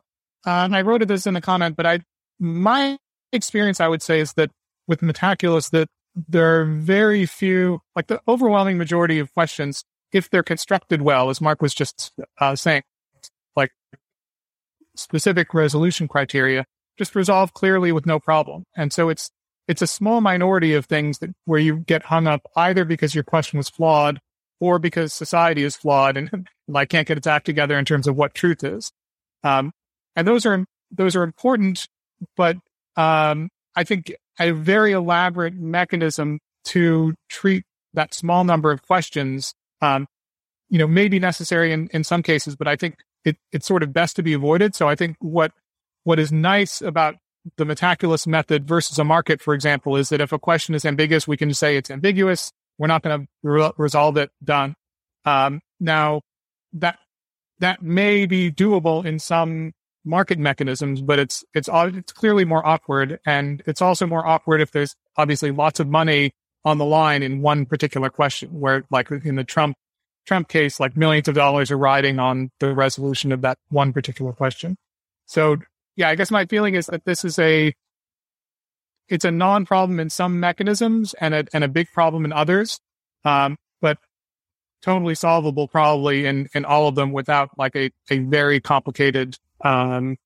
uh, I wrote this in the comment, but I my experience I would say is that with Metaculus that there are very few, like the overwhelming majority of questions, if they're constructed well, as Marc was just uh, saying, like specific resolution criteria, just resolve clearly with no problem. And so it's it's a small minority of things that where you get hung up either because your question was flawed or because society is flawed and [LAUGHS] like can't get its act together in terms of what truth is. Um, and those are those are important, but um, I think a very elaborate mechanism to treat that small number of questions, um, you know, may be necessary in, in some cases, but I think it, it's sort of best to be avoided. So I think what what is nice about the Metaculus method versus a market, for example, is that if a question is ambiguous, we can say it's ambiguous. We're not going to re- resolve it. Done. Um, now that that may be doable in some market mechanisms, but it's it's it's clearly more awkward, and it's also more awkward if there's obviously lots of money on the line in one particular question, where like in the Trump Trump case, like millions of dollars are riding on the resolution of that one particular question. So yeah, I guess my feeling is that this is a it's a non-problem in some mechanisms and a and a big problem in others. Um, but totally solvable probably in, in all of them without like a, a very complicated um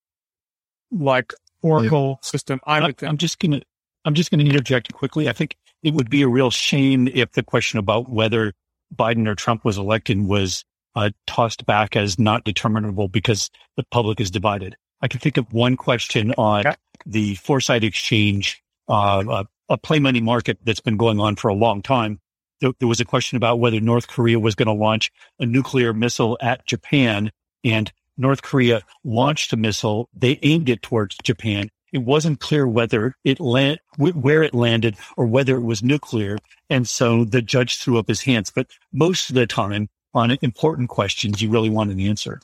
like Oracle yeah. system. I would think. I'm just gonna I'm just gonna interject quickly. I think it would be a real shame if the question about whether Biden or Trump was elected was uh, tossed back as not determinable because the public is divided. I can think of one question on yeah. the Foresight Exchange, uh, a, a play money market that's been going on for a long time there, there was a question about whether North Korea was going to launch a nuclear missile at Japan and North Korea launched a missile. They aimed it towards Japan. It wasn't clear whether it land, where it landed or whether it was nuclear. And so the judge threw up his hands. But most of the time on important questions, you really want an answer.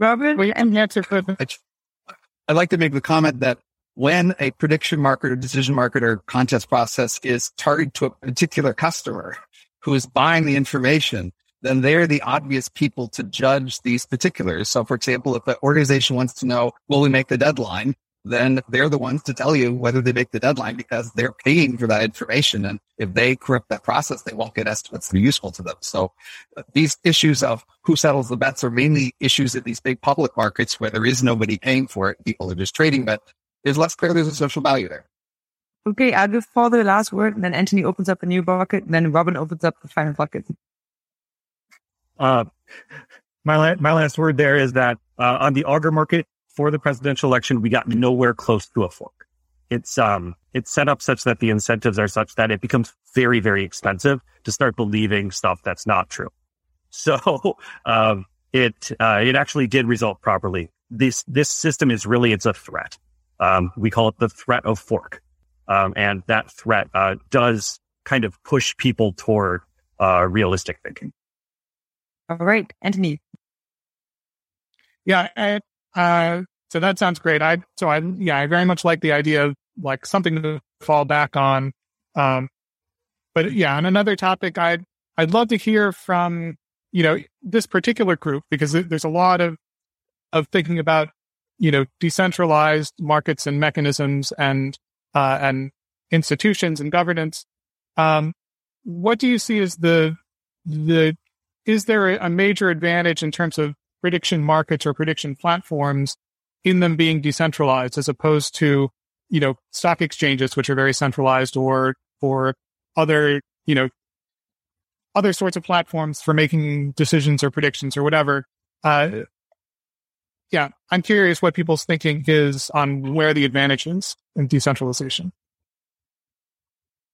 Robert, well, and answer for I'd like to make the comment that when a prediction market or decision market or contest process is targeted to a particular customer, who is buying the information, then they're the obvious people to judge these particulars. So, for example, if an organization wants to know, will we make the deadline? Then they're the ones to tell you whether they make the deadline because they're paying for that information. And if they corrupt that process, they won't get estimates that are useful to them. So uh, these issues of who settles the bets are mainly issues in these big public markets where there is nobody paying for it. People are just trading, but there's less clear there's a social value there. Okay, I'll give Paul the last word, and then Anthony opens up a new bucket, and then Robin opens up the final bucket. Uh, my la- my last word there is that uh, on the Augur market for the presidential election, we got nowhere close to a fork. It's um it's set up such that the incentives are such that it becomes very very expensive to start believing stuff that's not true. [LAUGHS] So um, it uh, it actually did result properly. This this system is really it's a threat. Um, we call it the threat of fork. Um, and that threat uh, does kind of push people toward uh, realistic thinking. All right, Anthony. Yeah, I, uh, so that sounds great. I so I yeah, I very much like the idea of like something to fall back on. Um, but yeah, on another topic, I'd I'd love to hear from you know this particular group because there's a lot of of thinking about you know decentralized markets and mechanisms and uh, and institutions and governance. Um, what do you see as the the is there a major advantage in terms of prediction markets or prediction platforms in them being decentralized as opposed to, you know, stock exchanges, which are very centralized or, or other, you know, other sorts of platforms for making decisions or predictions or whatever. Uh, yeah, I'm curious what people's thinking is on where the advantage is in decentralization.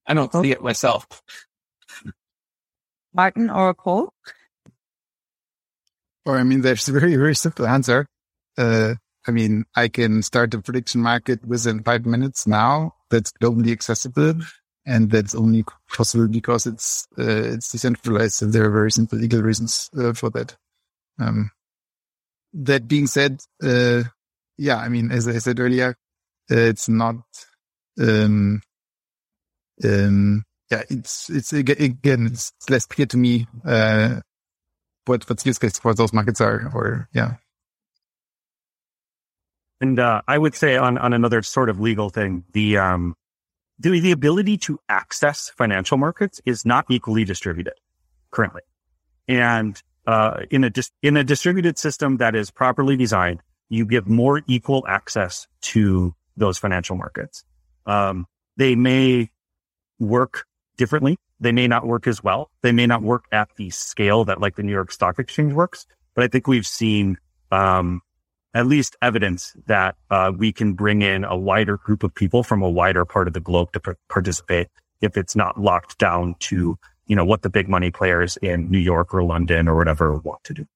I don't see it myself. Martin or Paul? Or I mean, there's a very, very simple answer. Uh, I mean, I can start the prediction market within five minutes now. That's globally accessible. And that's only possible because it's, uh, it's decentralized. And there are very simple legal reasons uh, for that. Um, that being said, uh, yeah, I mean, as I said earlier, uh, it's not, um, um, yeah, it's, it's again, it's less clear to me, uh, what, what use case for those markets are, or yeah. And, uh, I would say on, on another sort of legal thing, the, um, the, the ability to access financial markets is not equally distributed currently. And uh, in a dis- in a distributed system that is properly designed, you give more equal access to those financial markets. Um, they may work differently. They may not work as well. They may not work at the scale that like the New York Stock Exchange works. But I think we've seen um, at least evidence that uh, we can bring in a wider group of people from a wider part of the globe to p- participate if it's not locked down to you know, what the big money players in New York or London or whatever want to do.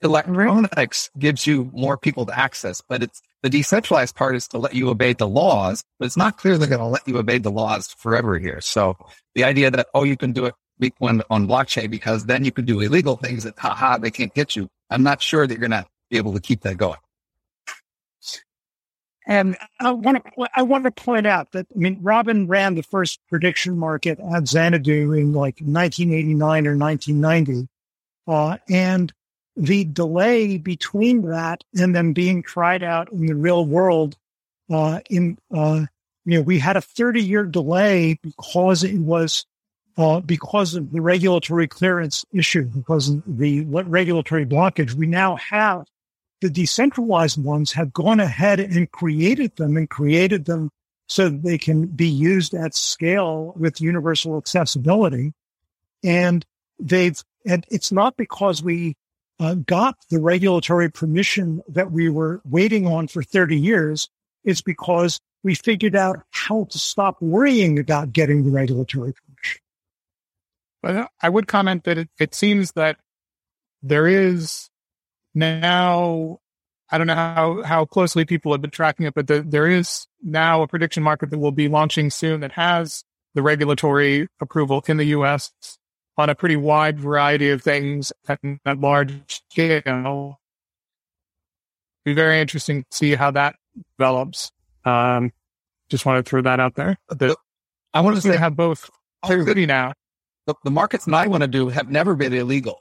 Electronics gives you more people to access, but it's the decentralized part is to let you obey the laws, but it's not clear they're going to let you obey the laws forever here. So the idea that, oh, you can do it on, on blockchain because then you can do illegal things that, haha, they can't get you. I'm not sure that you're going to be able to keep that going. And I want to I want to point out that I mean Robin ran the first prediction market at Xanadu in like 1989 or 1990, uh, and the delay between that and then being tried out in the real world, uh, in uh, you know we had a 30 year delay because it was uh, because of the regulatory clearance issue, because of the regulatory blockage. We now have the decentralized ones have gone ahead and created them and created them so that they can be used at scale with universal accessibility. And they've, and it's not because we uh, got the regulatory permission that we were waiting on for 30 years. It's because we figured out how to stop worrying about getting the regulatory permission. But I would comment that it, it seems that there is now I don't know how, how closely people have been tracking it, but the, there is now a prediction market that will be launching soon that has the regulatory approval in the US on a pretty wide variety of things at, at large scale. Be very interesting to see how that develops. Um, just want to throw that out there. The, I want to say have both clearly now. The, the markets that I want to do have never been illegal.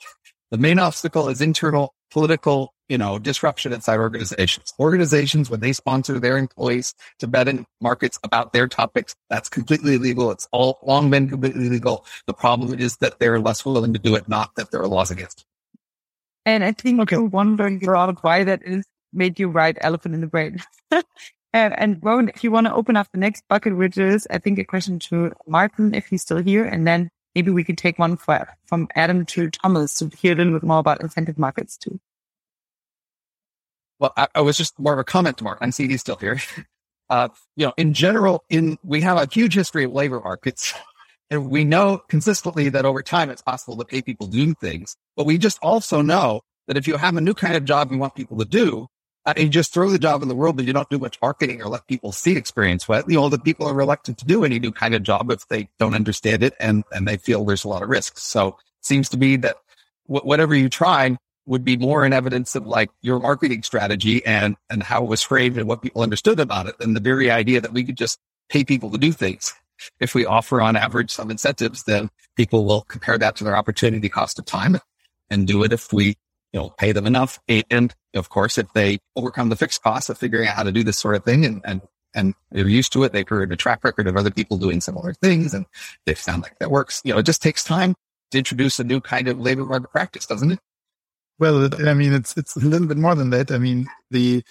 The main obstacle is internal political, you know, disruption inside organizations. Organizations, when they sponsor their employees to bet in markets about their topics, that's completely illegal. It's all long been completely legal. The problem is that they're less willing to do it, not that there are laws against. And I think okay. You're wondering about why that is made you write elephant in the brain. [LAUGHS] and, and Rowan, if you want to open up the next bucket, which is, I think, a question to Martin, if he's still here, and then maybe we could take one for, from Adam to Thomas to hear a little bit more about incentive markets too. Well, I, I was just more of a comment Mark. I see he's still here. [LAUGHS] Uh, you know, in general, in we have a huge history of labor markets, [LAUGHS] and we know consistently that over time it's possible to pay people to do things. But we just also know that if you have a new kind of job you want people to do, uh, you just throw the job in the world, but you don't do much marketing or let people see experience with, you know, the people are reluctant to do any new kind of job if they don't understand it and, and they feel there's a lot of risks. So it seems to be that w- whatever you try would be more in evidence of like your marketing strategy and, and how it was framed and what people understood about it than the very idea that we could just pay people to do things. If we offer on average some incentives, then people will compare that to their opportunity cost of time and do it if we you know, pay them enough. And of course, if they overcome the fixed costs of figuring out how to do this sort of thing and, and, and they're used to it, they've heard a track record of other people doing similar things and they sound like that works. You know, it just takes time to introduce a new kind of labor market practice, doesn't it? Well, I mean, it's it's a little bit more than that. I mean, the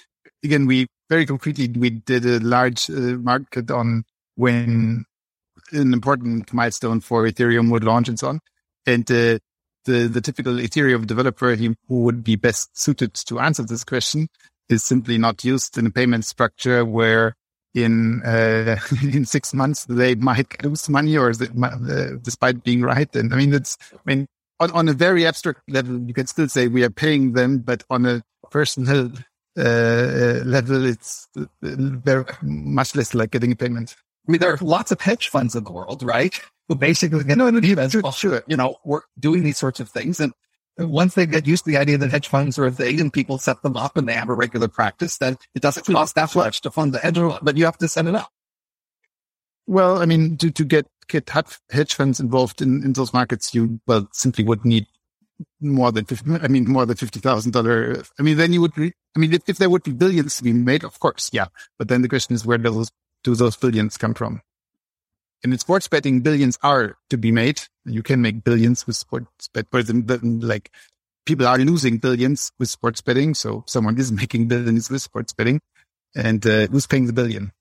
again, we very concretely we did a large uh, market on when an important milestone for Ethereum would launch and so on, and uh, the the typical Ethereum developer who would be best suited to answer this question is simply not used in a payment structure where in uh, [LAUGHS] in six months they might lose money or uh, despite being right. And I mean, it's I mean on, on a very abstract level, you can still say we are paying them, but on a personal uh, uh level, it's uh, very much less like getting a payment. I mean, there are lots of hedge funds in the world, right? Who basically get no, no, no, sure, sure. you know, we're doing these sorts of things. And once they get used to the idea that hedge funds are a thing and people set them up and they have a regular practice, then it doesn't cost that much to fund the hedge, fund, but you have to set it up. Well, I mean, to, to get, get hedge funds involved in, in those markets, you, well, simply would need more than 50, I mean, more than $50,000. I mean, then you would, re, I mean, if, if there would be billions to be made, of course, yeah. But then the question is, where do those, do those billions come from? And in sports betting, billions are to be made. You can make billions with sports bet, but like people are losing billions with sports betting. So someone is [LAUGHS] making billions with sports betting and uh, who's paying the billion?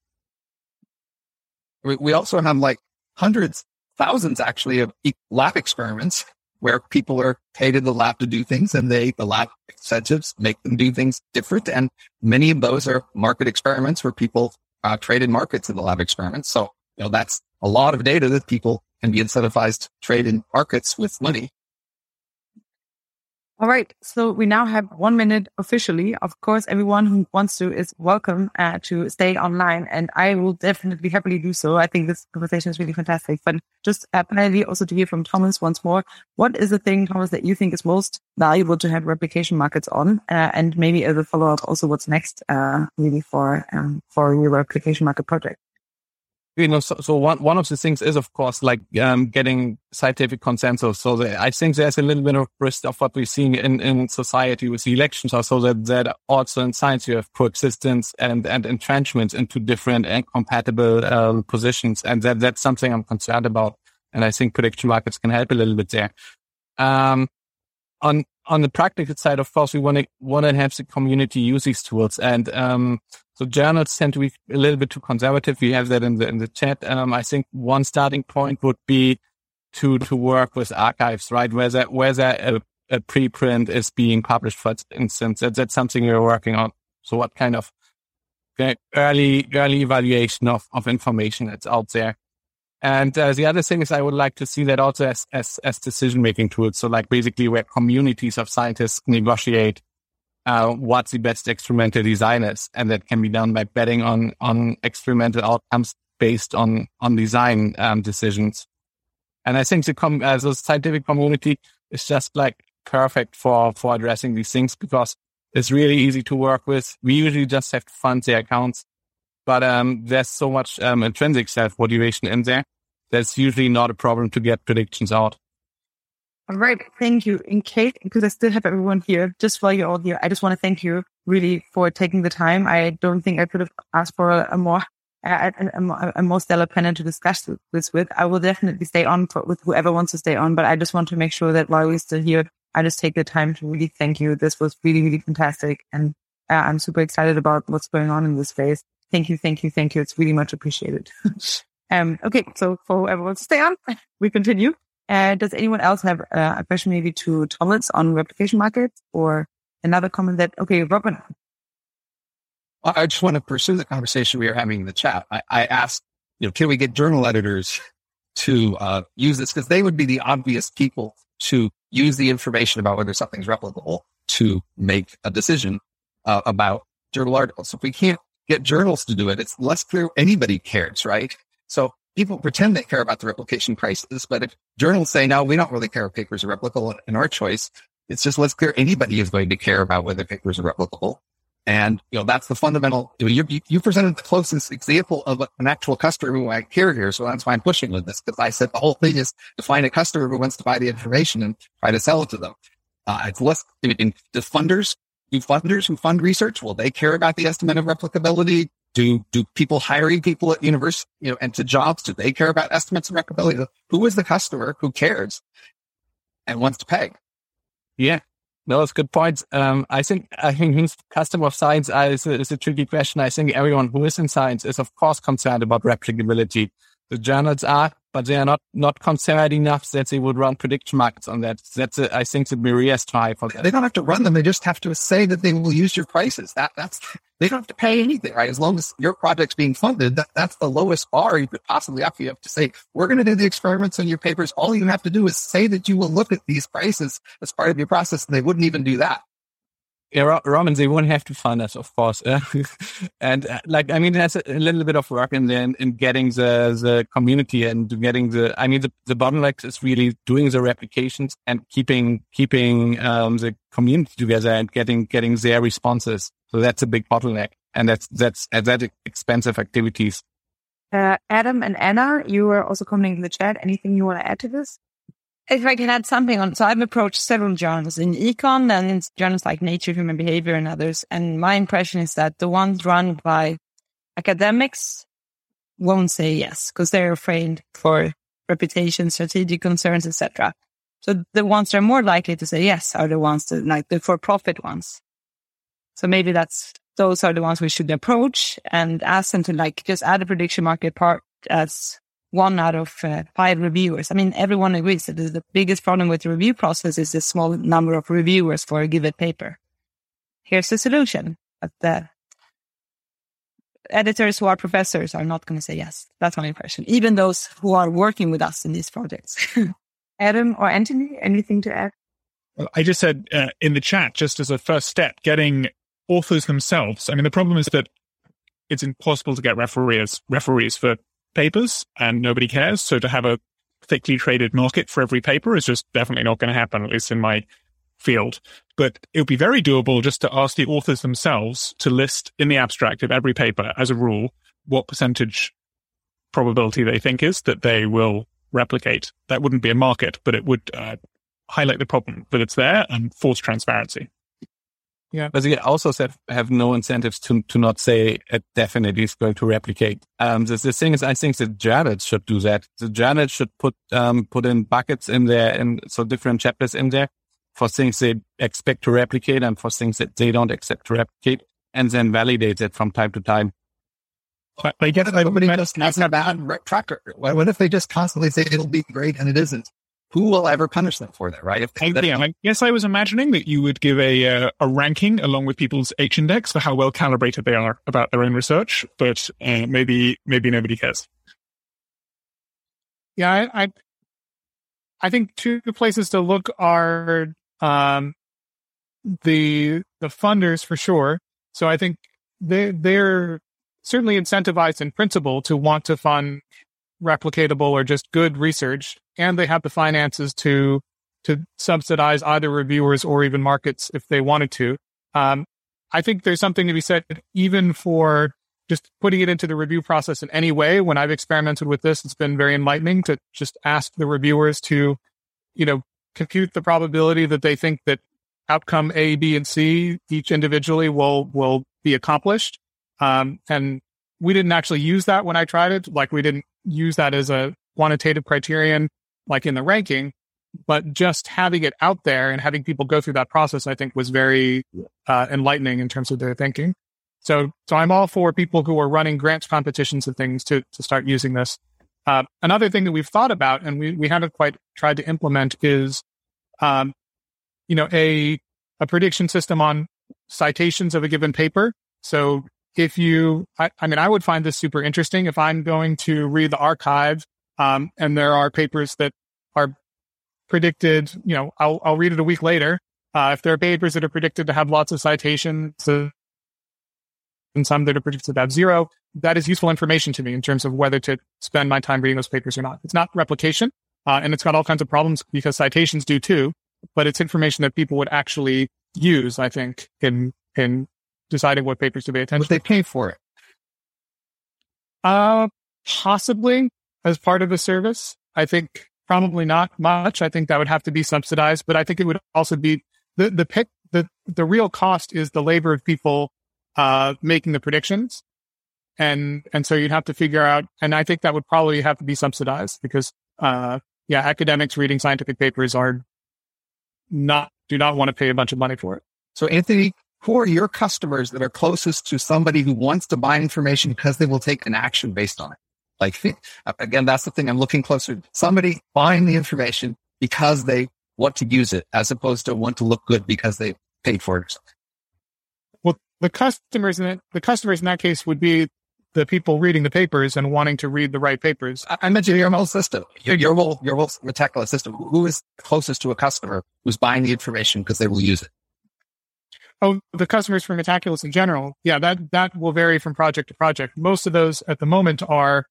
We also have like hundreds, thousands actually of lab experiments where people are paid in the lab to do things and they, the lab incentives make them do things different. And many of those are market experiments where people uh, trade in markets in the lab experiments. So, you know, that's a lot of data that people can be incentivized to trade in markets with money. All right. So we now have one minute officially. Of course, everyone who wants to is welcome uh, to stay online and I will definitely happily do so. I think this conversation is really fantastic, but just uh, finally also to hear from Thomas once more. What is the thing, Thomas, that you think is most valuable to have replication markets on? Uh, and maybe as a follow up, also what's next, uh, really for, um, for your replication market project? You know, so, so one, one of the things is, of course, like, um, getting scientific consensus. So the, I think there's a little bit of risk of what we're seeing in, in society with the elections also that, that also in science you have coexistence and, and entrenchment into different and compatible, um, positions. And that, that's something I'm concerned about. And I think prediction markets can help a little bit there. Um, on, on the practical side, of course, we want to, want to have the community use these tools and, um, so journals tend to be a little bit too conservative. We have that in the in the chat. Um, I think one starting point would be to to work with archives, right? Where there where there a, a preprint is being published, for instance, that, that's something we're working on. So what kind of early early evaluation of of information that's out there. And uh, the other thing is, I would like to see that also as as, as decision making tools. So like basically where communities of scientists negotiate uh, what the best experimental design is. And that can be done by betting on, on experimental outcomes based on, on design um, decisions. And I think the, com- uh, the scientific community is just like perfect for, for addressing these things because it's really easy to work with. We usually just have to fund the accounts, but um, there's so much um, intrinsic self motivation in there. That's usually not a problem to get predictions out. All right. Thank you. In case, because I still have everyone here, just while you're all here, I just want to thank you really for taking the time. I don't think I could have asked for a, more, a, a, a, more stellar panel to discuss this with. I will definitely stay on for, with whoever wants to stay on, but I just want to make sure that while we're still here, I just take the time to really thank you. This was really, really fantastic. And uh, I'm super excited about what's going on in this space. Thank you. Thank you. Thank you. It's really much appreciated. [LAUGHS] um, okay. So for wants to stay on, [LAUGHS] we continue. Uh, does anyone else have uh, a question maybe to Thomas on replication markets or another comment that, okay, Robin. I just want to pursue the conversation we are having in the chat. I, I asked, you know, can we get journal editors to uh, use this? Because they would be the obvious people to use the information about whether something's replicable to make a decision uh, about journal articles. So if we can't get journals to do it, it's less clear anybody cares, right? So people pretend they care about the replication crisis, but if journals say, no, we don't really care if papers are replicable in our choice, it's just less clear anybody is going to care about whether papers are replicable. And, you know, that's the fundamental, you, you, you presented the closest example of an actual customer who I care here. So that's why I'm pushing with this because I said the whole thing is to find a customer who wants to buy the information and try to sell it to them. Uh, it's less, I mean, the funders, do funders who fund research, will they care about the estimate of replicability? Do, do people hiring people at university, you know, and to jobs, do they care about estimates of replicability? Who is the customer who cares and wants to pay? Yeah. No, it's good points. Um, I think I think customer of science is a, is a tricky question. I think everyone who is in science is of course concerned about replicability. The journals are, but they are not not concerned enough that they would run prediction markets on that. That's a, I think the Maria's try for that. They don't have to run them. They just have to say that they will use your prices. That that's they don't have to pay anything, right? As long as your project's being funded, that, that's the lowest bar you could possibly have. You have to say, we're going to do the experiments on your papers. All you have to do is say that you will look at these prices as part of your process. And they wouldn't even do that. Yeah, Roman, they won't have to fund us, of course. [LAUGHS] and uh, like, I mean, that's a, a, little bit of work in there in, in, getting the, the community and getting the, I mean, the, the bottleneck is really doing the replications and keeping, keeping, um, the community together and getting, getting their responses. So that's a big bottleneck. And that's, that's, uh, that expensive activities. Uh, Adam and Anna, you were also commenting in the chat. Anything you want to add to this? If I can add something on, so I've approached several journals in econ and in journals like Nature, Human Behavior and others. And my impression is that the ones run by academics won't say yes because they're afraid for reputation, strategic concerns, etc. So the ones that are more likely to say yes are the ones that like the for profit ones. So maybe that's, those are the ones we should approach and ask them to like just add a prediction market part as one out of uh, five reviewers. I mean, everyone agrees that the biggest problem with the review process is the small number of reviewers for a given paper. Here's the solution. But the editors who are professors are not going to say yes. That's my impression. Even those who are working with us in these projects. [LAUGHS] Adam or Anthony, anything to add? Well, I just said uh, in the chat, just as a first step, getting authors themselves. I mean, the problem is that it's impossible to get referees referees for papers and nobody cares. So to have a thickly traded market for every paper is just definitely not going to happen, at least in my field. But it would be very doable just to ask the authors themselves to list in the abstract of every paper as a rule what percentage probability they think is that they will replicate. That wouldn't be a market, but it would uh, highlight the problem that it's there and force transparency. Yeah. But they also have, have no incentives to, to not say it definitely is going to replicate. Um, the, the thing is, I think the journals should do that. The journals should put, um, put in buckets in there and so different chapters in there for things they expect to replicate and for things that they don't accept to replicate and then validate it from time to time. But, but get it, nobody just has a bad tracker. What if they just constantly say it'll be great and it isn't? Who will ever punish them for that, right? If I, yeah, I guess I was imagining that you would give a uh, a ranking along with people's H index for how well calibrated they are about their own research, but uh, maybe maybe nobody cares. Yeah, I, I, I think two places to look are um, the the funders for sure. So I think they they're certainly incentivized in principle to want to fund replicatable or just good research and they have the finances to to subsidize either reviewers or even markets if they wanted to. Um, I think there's something to be said even for just putting it into the review process in any way. When I've experimented with this, it's been very enlightening to just ask the reviewers to, you know, compute the probability that they think that outcome A, B, and C each individually will will be accomplished. Um, and we didn't actually use that when I tried it. Like we didn't use that as a quantitative criterion like in the ranking, but just having it out there and having people go through that process, I think was very uh, enlightening in terms of their thinking. So, so I'm all for people who are running grants competitions and things to, to start using this. Uh, another thing that we've thought about and we, we haven't quite tried to implement is, um, you know, a, a prediction system on citations of a given paper. So if you, I, I mean, I would find this super interesting if I'm going to read the arXiv um, and there are papers that are predicted, you know, I'll, I'll read it a week later. Uh, if there are papers that are predicted to have lots of citations and some that are predicted to have zero, that is useful information to me in terms of whether to spend my time reading those papers or not. It's not replication, uh, and it's got all kinds of problems because citations do too, but it's information that people would actually use, I think, in, in deciding what papers to pay attention to. Would they pay for it? Uh, possibly as part of the service. I think probably not much. I think that would have to be subsidized, but I think it would also be the, the pick, the, the real cost is the labor of people, uh, making the predictions. And, and so you'd have to figure out, and I think that would probably have to be subsidized because, uh, yeah, academics reading scientific papers are not do not want to pay a bunch of money for it. So Anthony, who are your customers that are closest to somebody who wants to buy information because they will take an action based on it? Like again, that's the thing I'm looking closer. Somebody buying the information because they want to use it as opposed to want to look good because they paid for it. Well, the customers in it, the customers in that case would be the people reading the papers and wanting to read the right papers. I, I mentioned your whole system, your, your whole, your whole system. Who is closest to a customer who's buying the information because they will use it? Oh, the customers for Metaculus in general. Yeah, that, that will vary from project to project. Most of those at the moment are,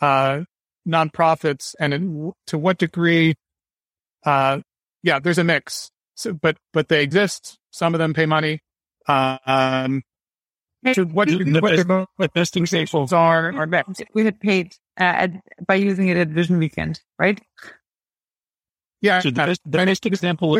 uh, nonprofits and in, to what degree, uh, yeah, there's a mix. So, but, but they exist. Some of them pay money. Uh, um, to what, the, what best, the what best examples are, are mixed. We had paid uh, at, by using it at Vision Weekend, right? Yeah. So the best, the best example,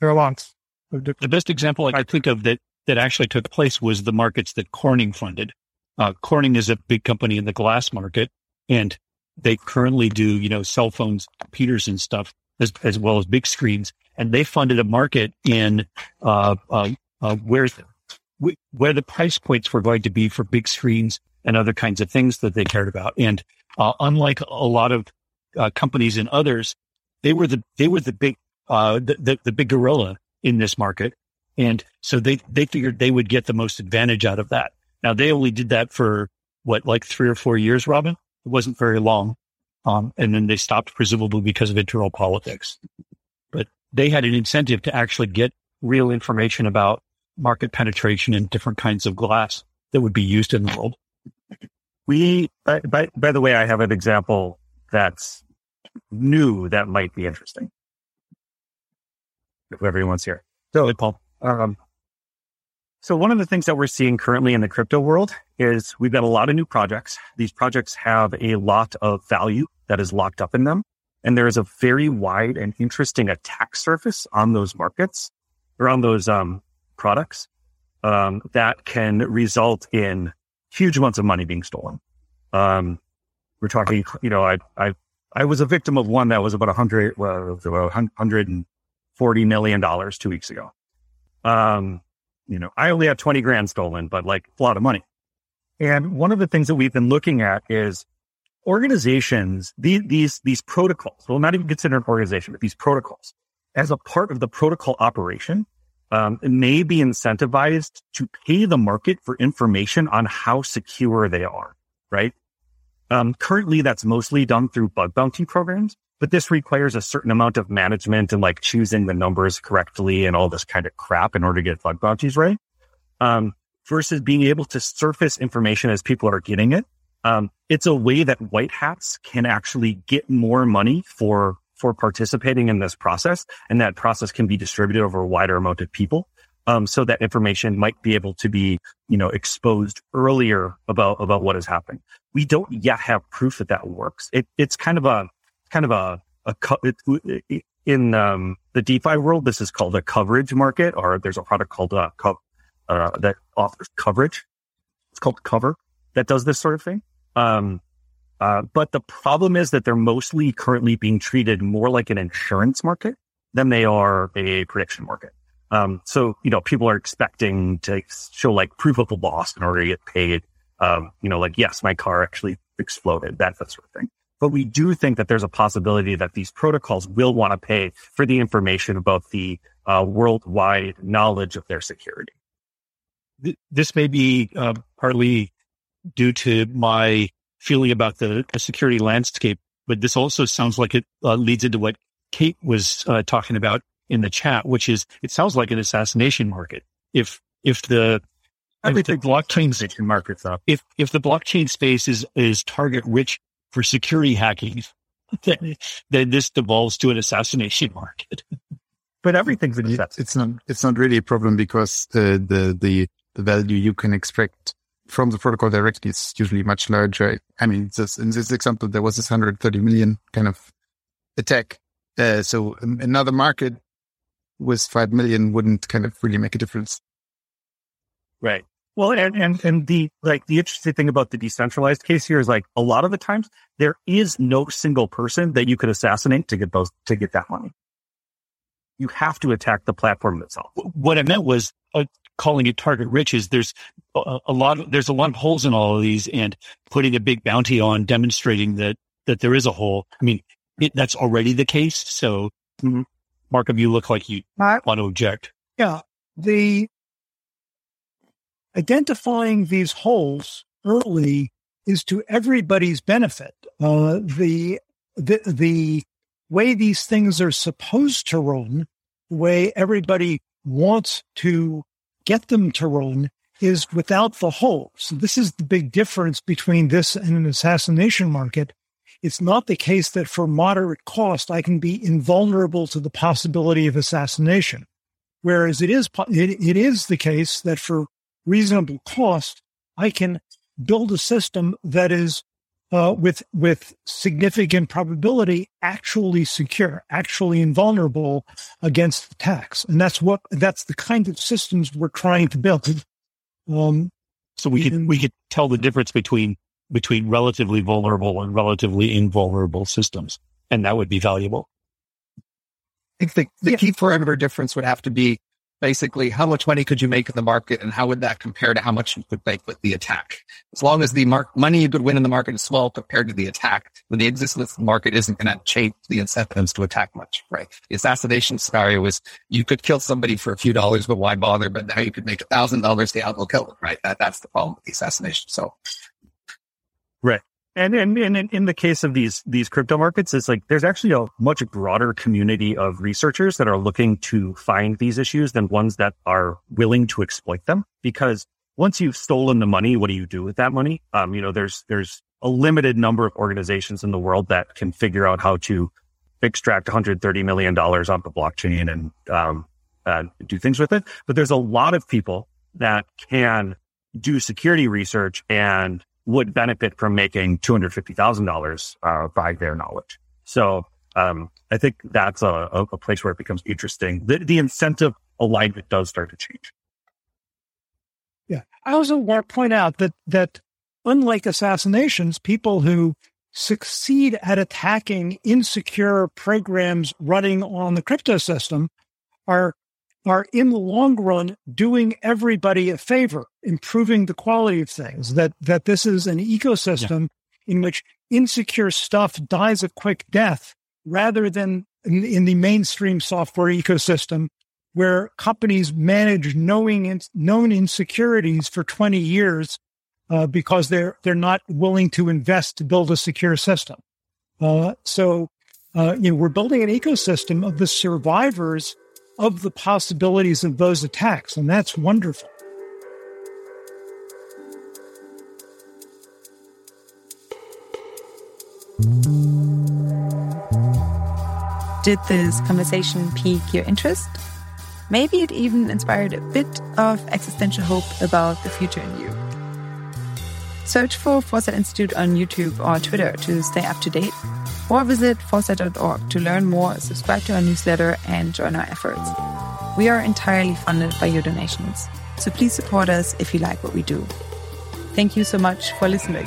there are lots. The best example I think of that, that actually took place was the markets that Corning funded. Uh, Corning is a big company in the glass market and they currently do, you know, cell phones, computers and stuff as, as well as big screens. And they funded a market in, uh, uh, uh where, where the price points were going to be for big screens and other kinds of things that they cared about. And, uh, unlike a lot of, uh, companies and others, they were the, they were the big, uh, the, the, the big gorilla in this market. And so they, they figured they would get the most advantage out of that. Now they only did that for what, like three or four years, Robin? It wasn't very long. Um, and then they stopped presumably because of internal politics, but they had an incentive to actually get real information about market penetration in different kinds of glass that would be used in the world. We, by, by, by the way, I have an example that's new that might be interesting. If wants here. So, hey, Paul. Um, so one of the things that we're seeing currently in the crypto world is we've got a lot of new projects. These projects have a lot of value that is locked up in them. And there is a very wide and interesting attack surface on those markets or on those, um, products, um, that can result in huge amounts of money being stolen. Um, we're talking, you know, I, I, I was a victim of one that was about a hundred, well, about 140 million dollars two weeks ago. Um, you know, I only had 20 grand stolen, but like a lot of money. And one of the things that we've been looking at is organizations, these, these, these protocols, well, not even consider an organization, but these protocols as a part of the protocol operation, um, may be incentivized to pay the market for information on how secure they are, right? Um, currently that's mostly done through bug bounty programs, but this requires a certain amount of management and like choosing the numbers correctly and all this kind of crap in order to get bug bounties right. Um, versus being able to surface information as people are getting it. Um, it's a way that white hats can actually get more money for, for participating in this process. And that process can be distributed over a wider amount of people. Um, so that information might be able to be, you know, exposed earlier about, about what is happening. We don't yet have proof that that works. It, it's kind of a, kind of a, a it, in um, the DeFi world, this is called a coverage market, or there's a product called uh, co- uh, that offers coverage. It's called Cover that does this sort of thing. Um, uh, but the problem is that they're mostly currently being treated more like an insurance market than they are a prediction market. Um, so, you know, people are expecting to show like proof of a loss in order to get paid. Um, you know, like, yes, my car actually exploded, that, that sort of thing. But we do think that there's a possibility that these protocols will want to pay for the information about the uh, worldwide knowledge of their security. This may be uh, partly due to my feeling about the, the, security landscape, but this also sounds like it uh, leads into what Kate was uh, talking about in the chat, which is it sounds like an assassination market. If if the if the blockchain markets up, if if the blockchain space is is target rich for security hacking, [LAUGHS] then, then this devolves to an assassination [LAUGHS] market. But everything's an It's not. It's not really a problem because the the the the value you can extract from the protocol directly is usually much larger. I mean, this, in this example, there was this 130 million kind of attack. Uh, so another market with 5 million wouldn't kind of really make a difference. Right. Well, and, and, and the, like, the interesting thing about the decentralized case here is like a lot of the times there is no single person that you could assassinate to get those, to get that money. You have to attack the platform itself. What I meant was uh, calling it target rich is there's a, a, lot of, there's a lot of holes in all of these and putting a big bounty on demonstrating that, that there is a hole. I mean, it, that's already the case. So mm-hmm. Markham, you look like you want to object. Yeah. The identifying these holes early is to everybody's benefit. Uh, the, the, the way these things are supposed to run, the way everybody wants to get them to run is without the holes. This is the big difference between this and an assassination market. It's not the case that for moderate cost, I can be invulnerable to the possibility of assassination. Whereas it is, it, it is the case that for reasonable cost, I can build a system that is uh, with with significant probability actually secure, actually invulnerable against attacks, and that's what that's the kind of systems we're trying to build. Um, so we could we could tell the difference between between relatively vulnerable and relatively invulnerable systems, and that would be valuable. I think the, the yeah. key parameter difference would have to be basically how much money could you make in the market and how would that compare to how much you could make with the attack? As long as the mark, money you could win in the market is small compared to the attack, then the existence of the market isn't going to change the incentives to attack much, right? The assassination scenario is you could kill somebody for a few dollars, but why bother? But now you could make a thousand dollars, the outlaw kill them, right? That, that's the problem with the assassination. So. Right. And, and, and in the case of these, these crypto markets, it's like there's actually a much broader community of researchers that are looking to find these issues than ones that are willing to exploit them. Because once you've stolen the money, what do you do with that money? Um, you know, there's, there's a limited number of organizations in the world that can figure out how to extract 130 million dollars off the blockchain and, um, uh, do things with it. But there's a lot of people that can do security research and would benefit from making $250,000 uh, by their knowledge. So um, I think that's a, a, place where it becomes interesting. The, the incentive alignment does start to change. Yeah. I also want to point out that, that unlike assassinations, people who succeed at attacking insecure programs running on the crypto system are are in the long run doing everybody a favor, improving the quality of things, that, that this is an ecosystem yeah. in which insecure stuff dies a quick death rather than in, in, the mainstream software ecosystem where companies manage knowing known insecurities for 20 years uh, because they're they're not willing to invest to build a secure system. Uh, so, uh, you know, we're building an ecosystem of the survivors of the possibilities of those attacks. And that's wonderful. Did this conversation pique your interest? Maybe it even inspired a bit of existential hope about the future in you. Search for Foresight Institute on YouTube or Twitter to stay up to date or visit foresight.org to learn more, subscribe to our newsletter, and join our efforts. We are entirely funded by your donations, so please support us if you like what we do. Thank you so much for listening.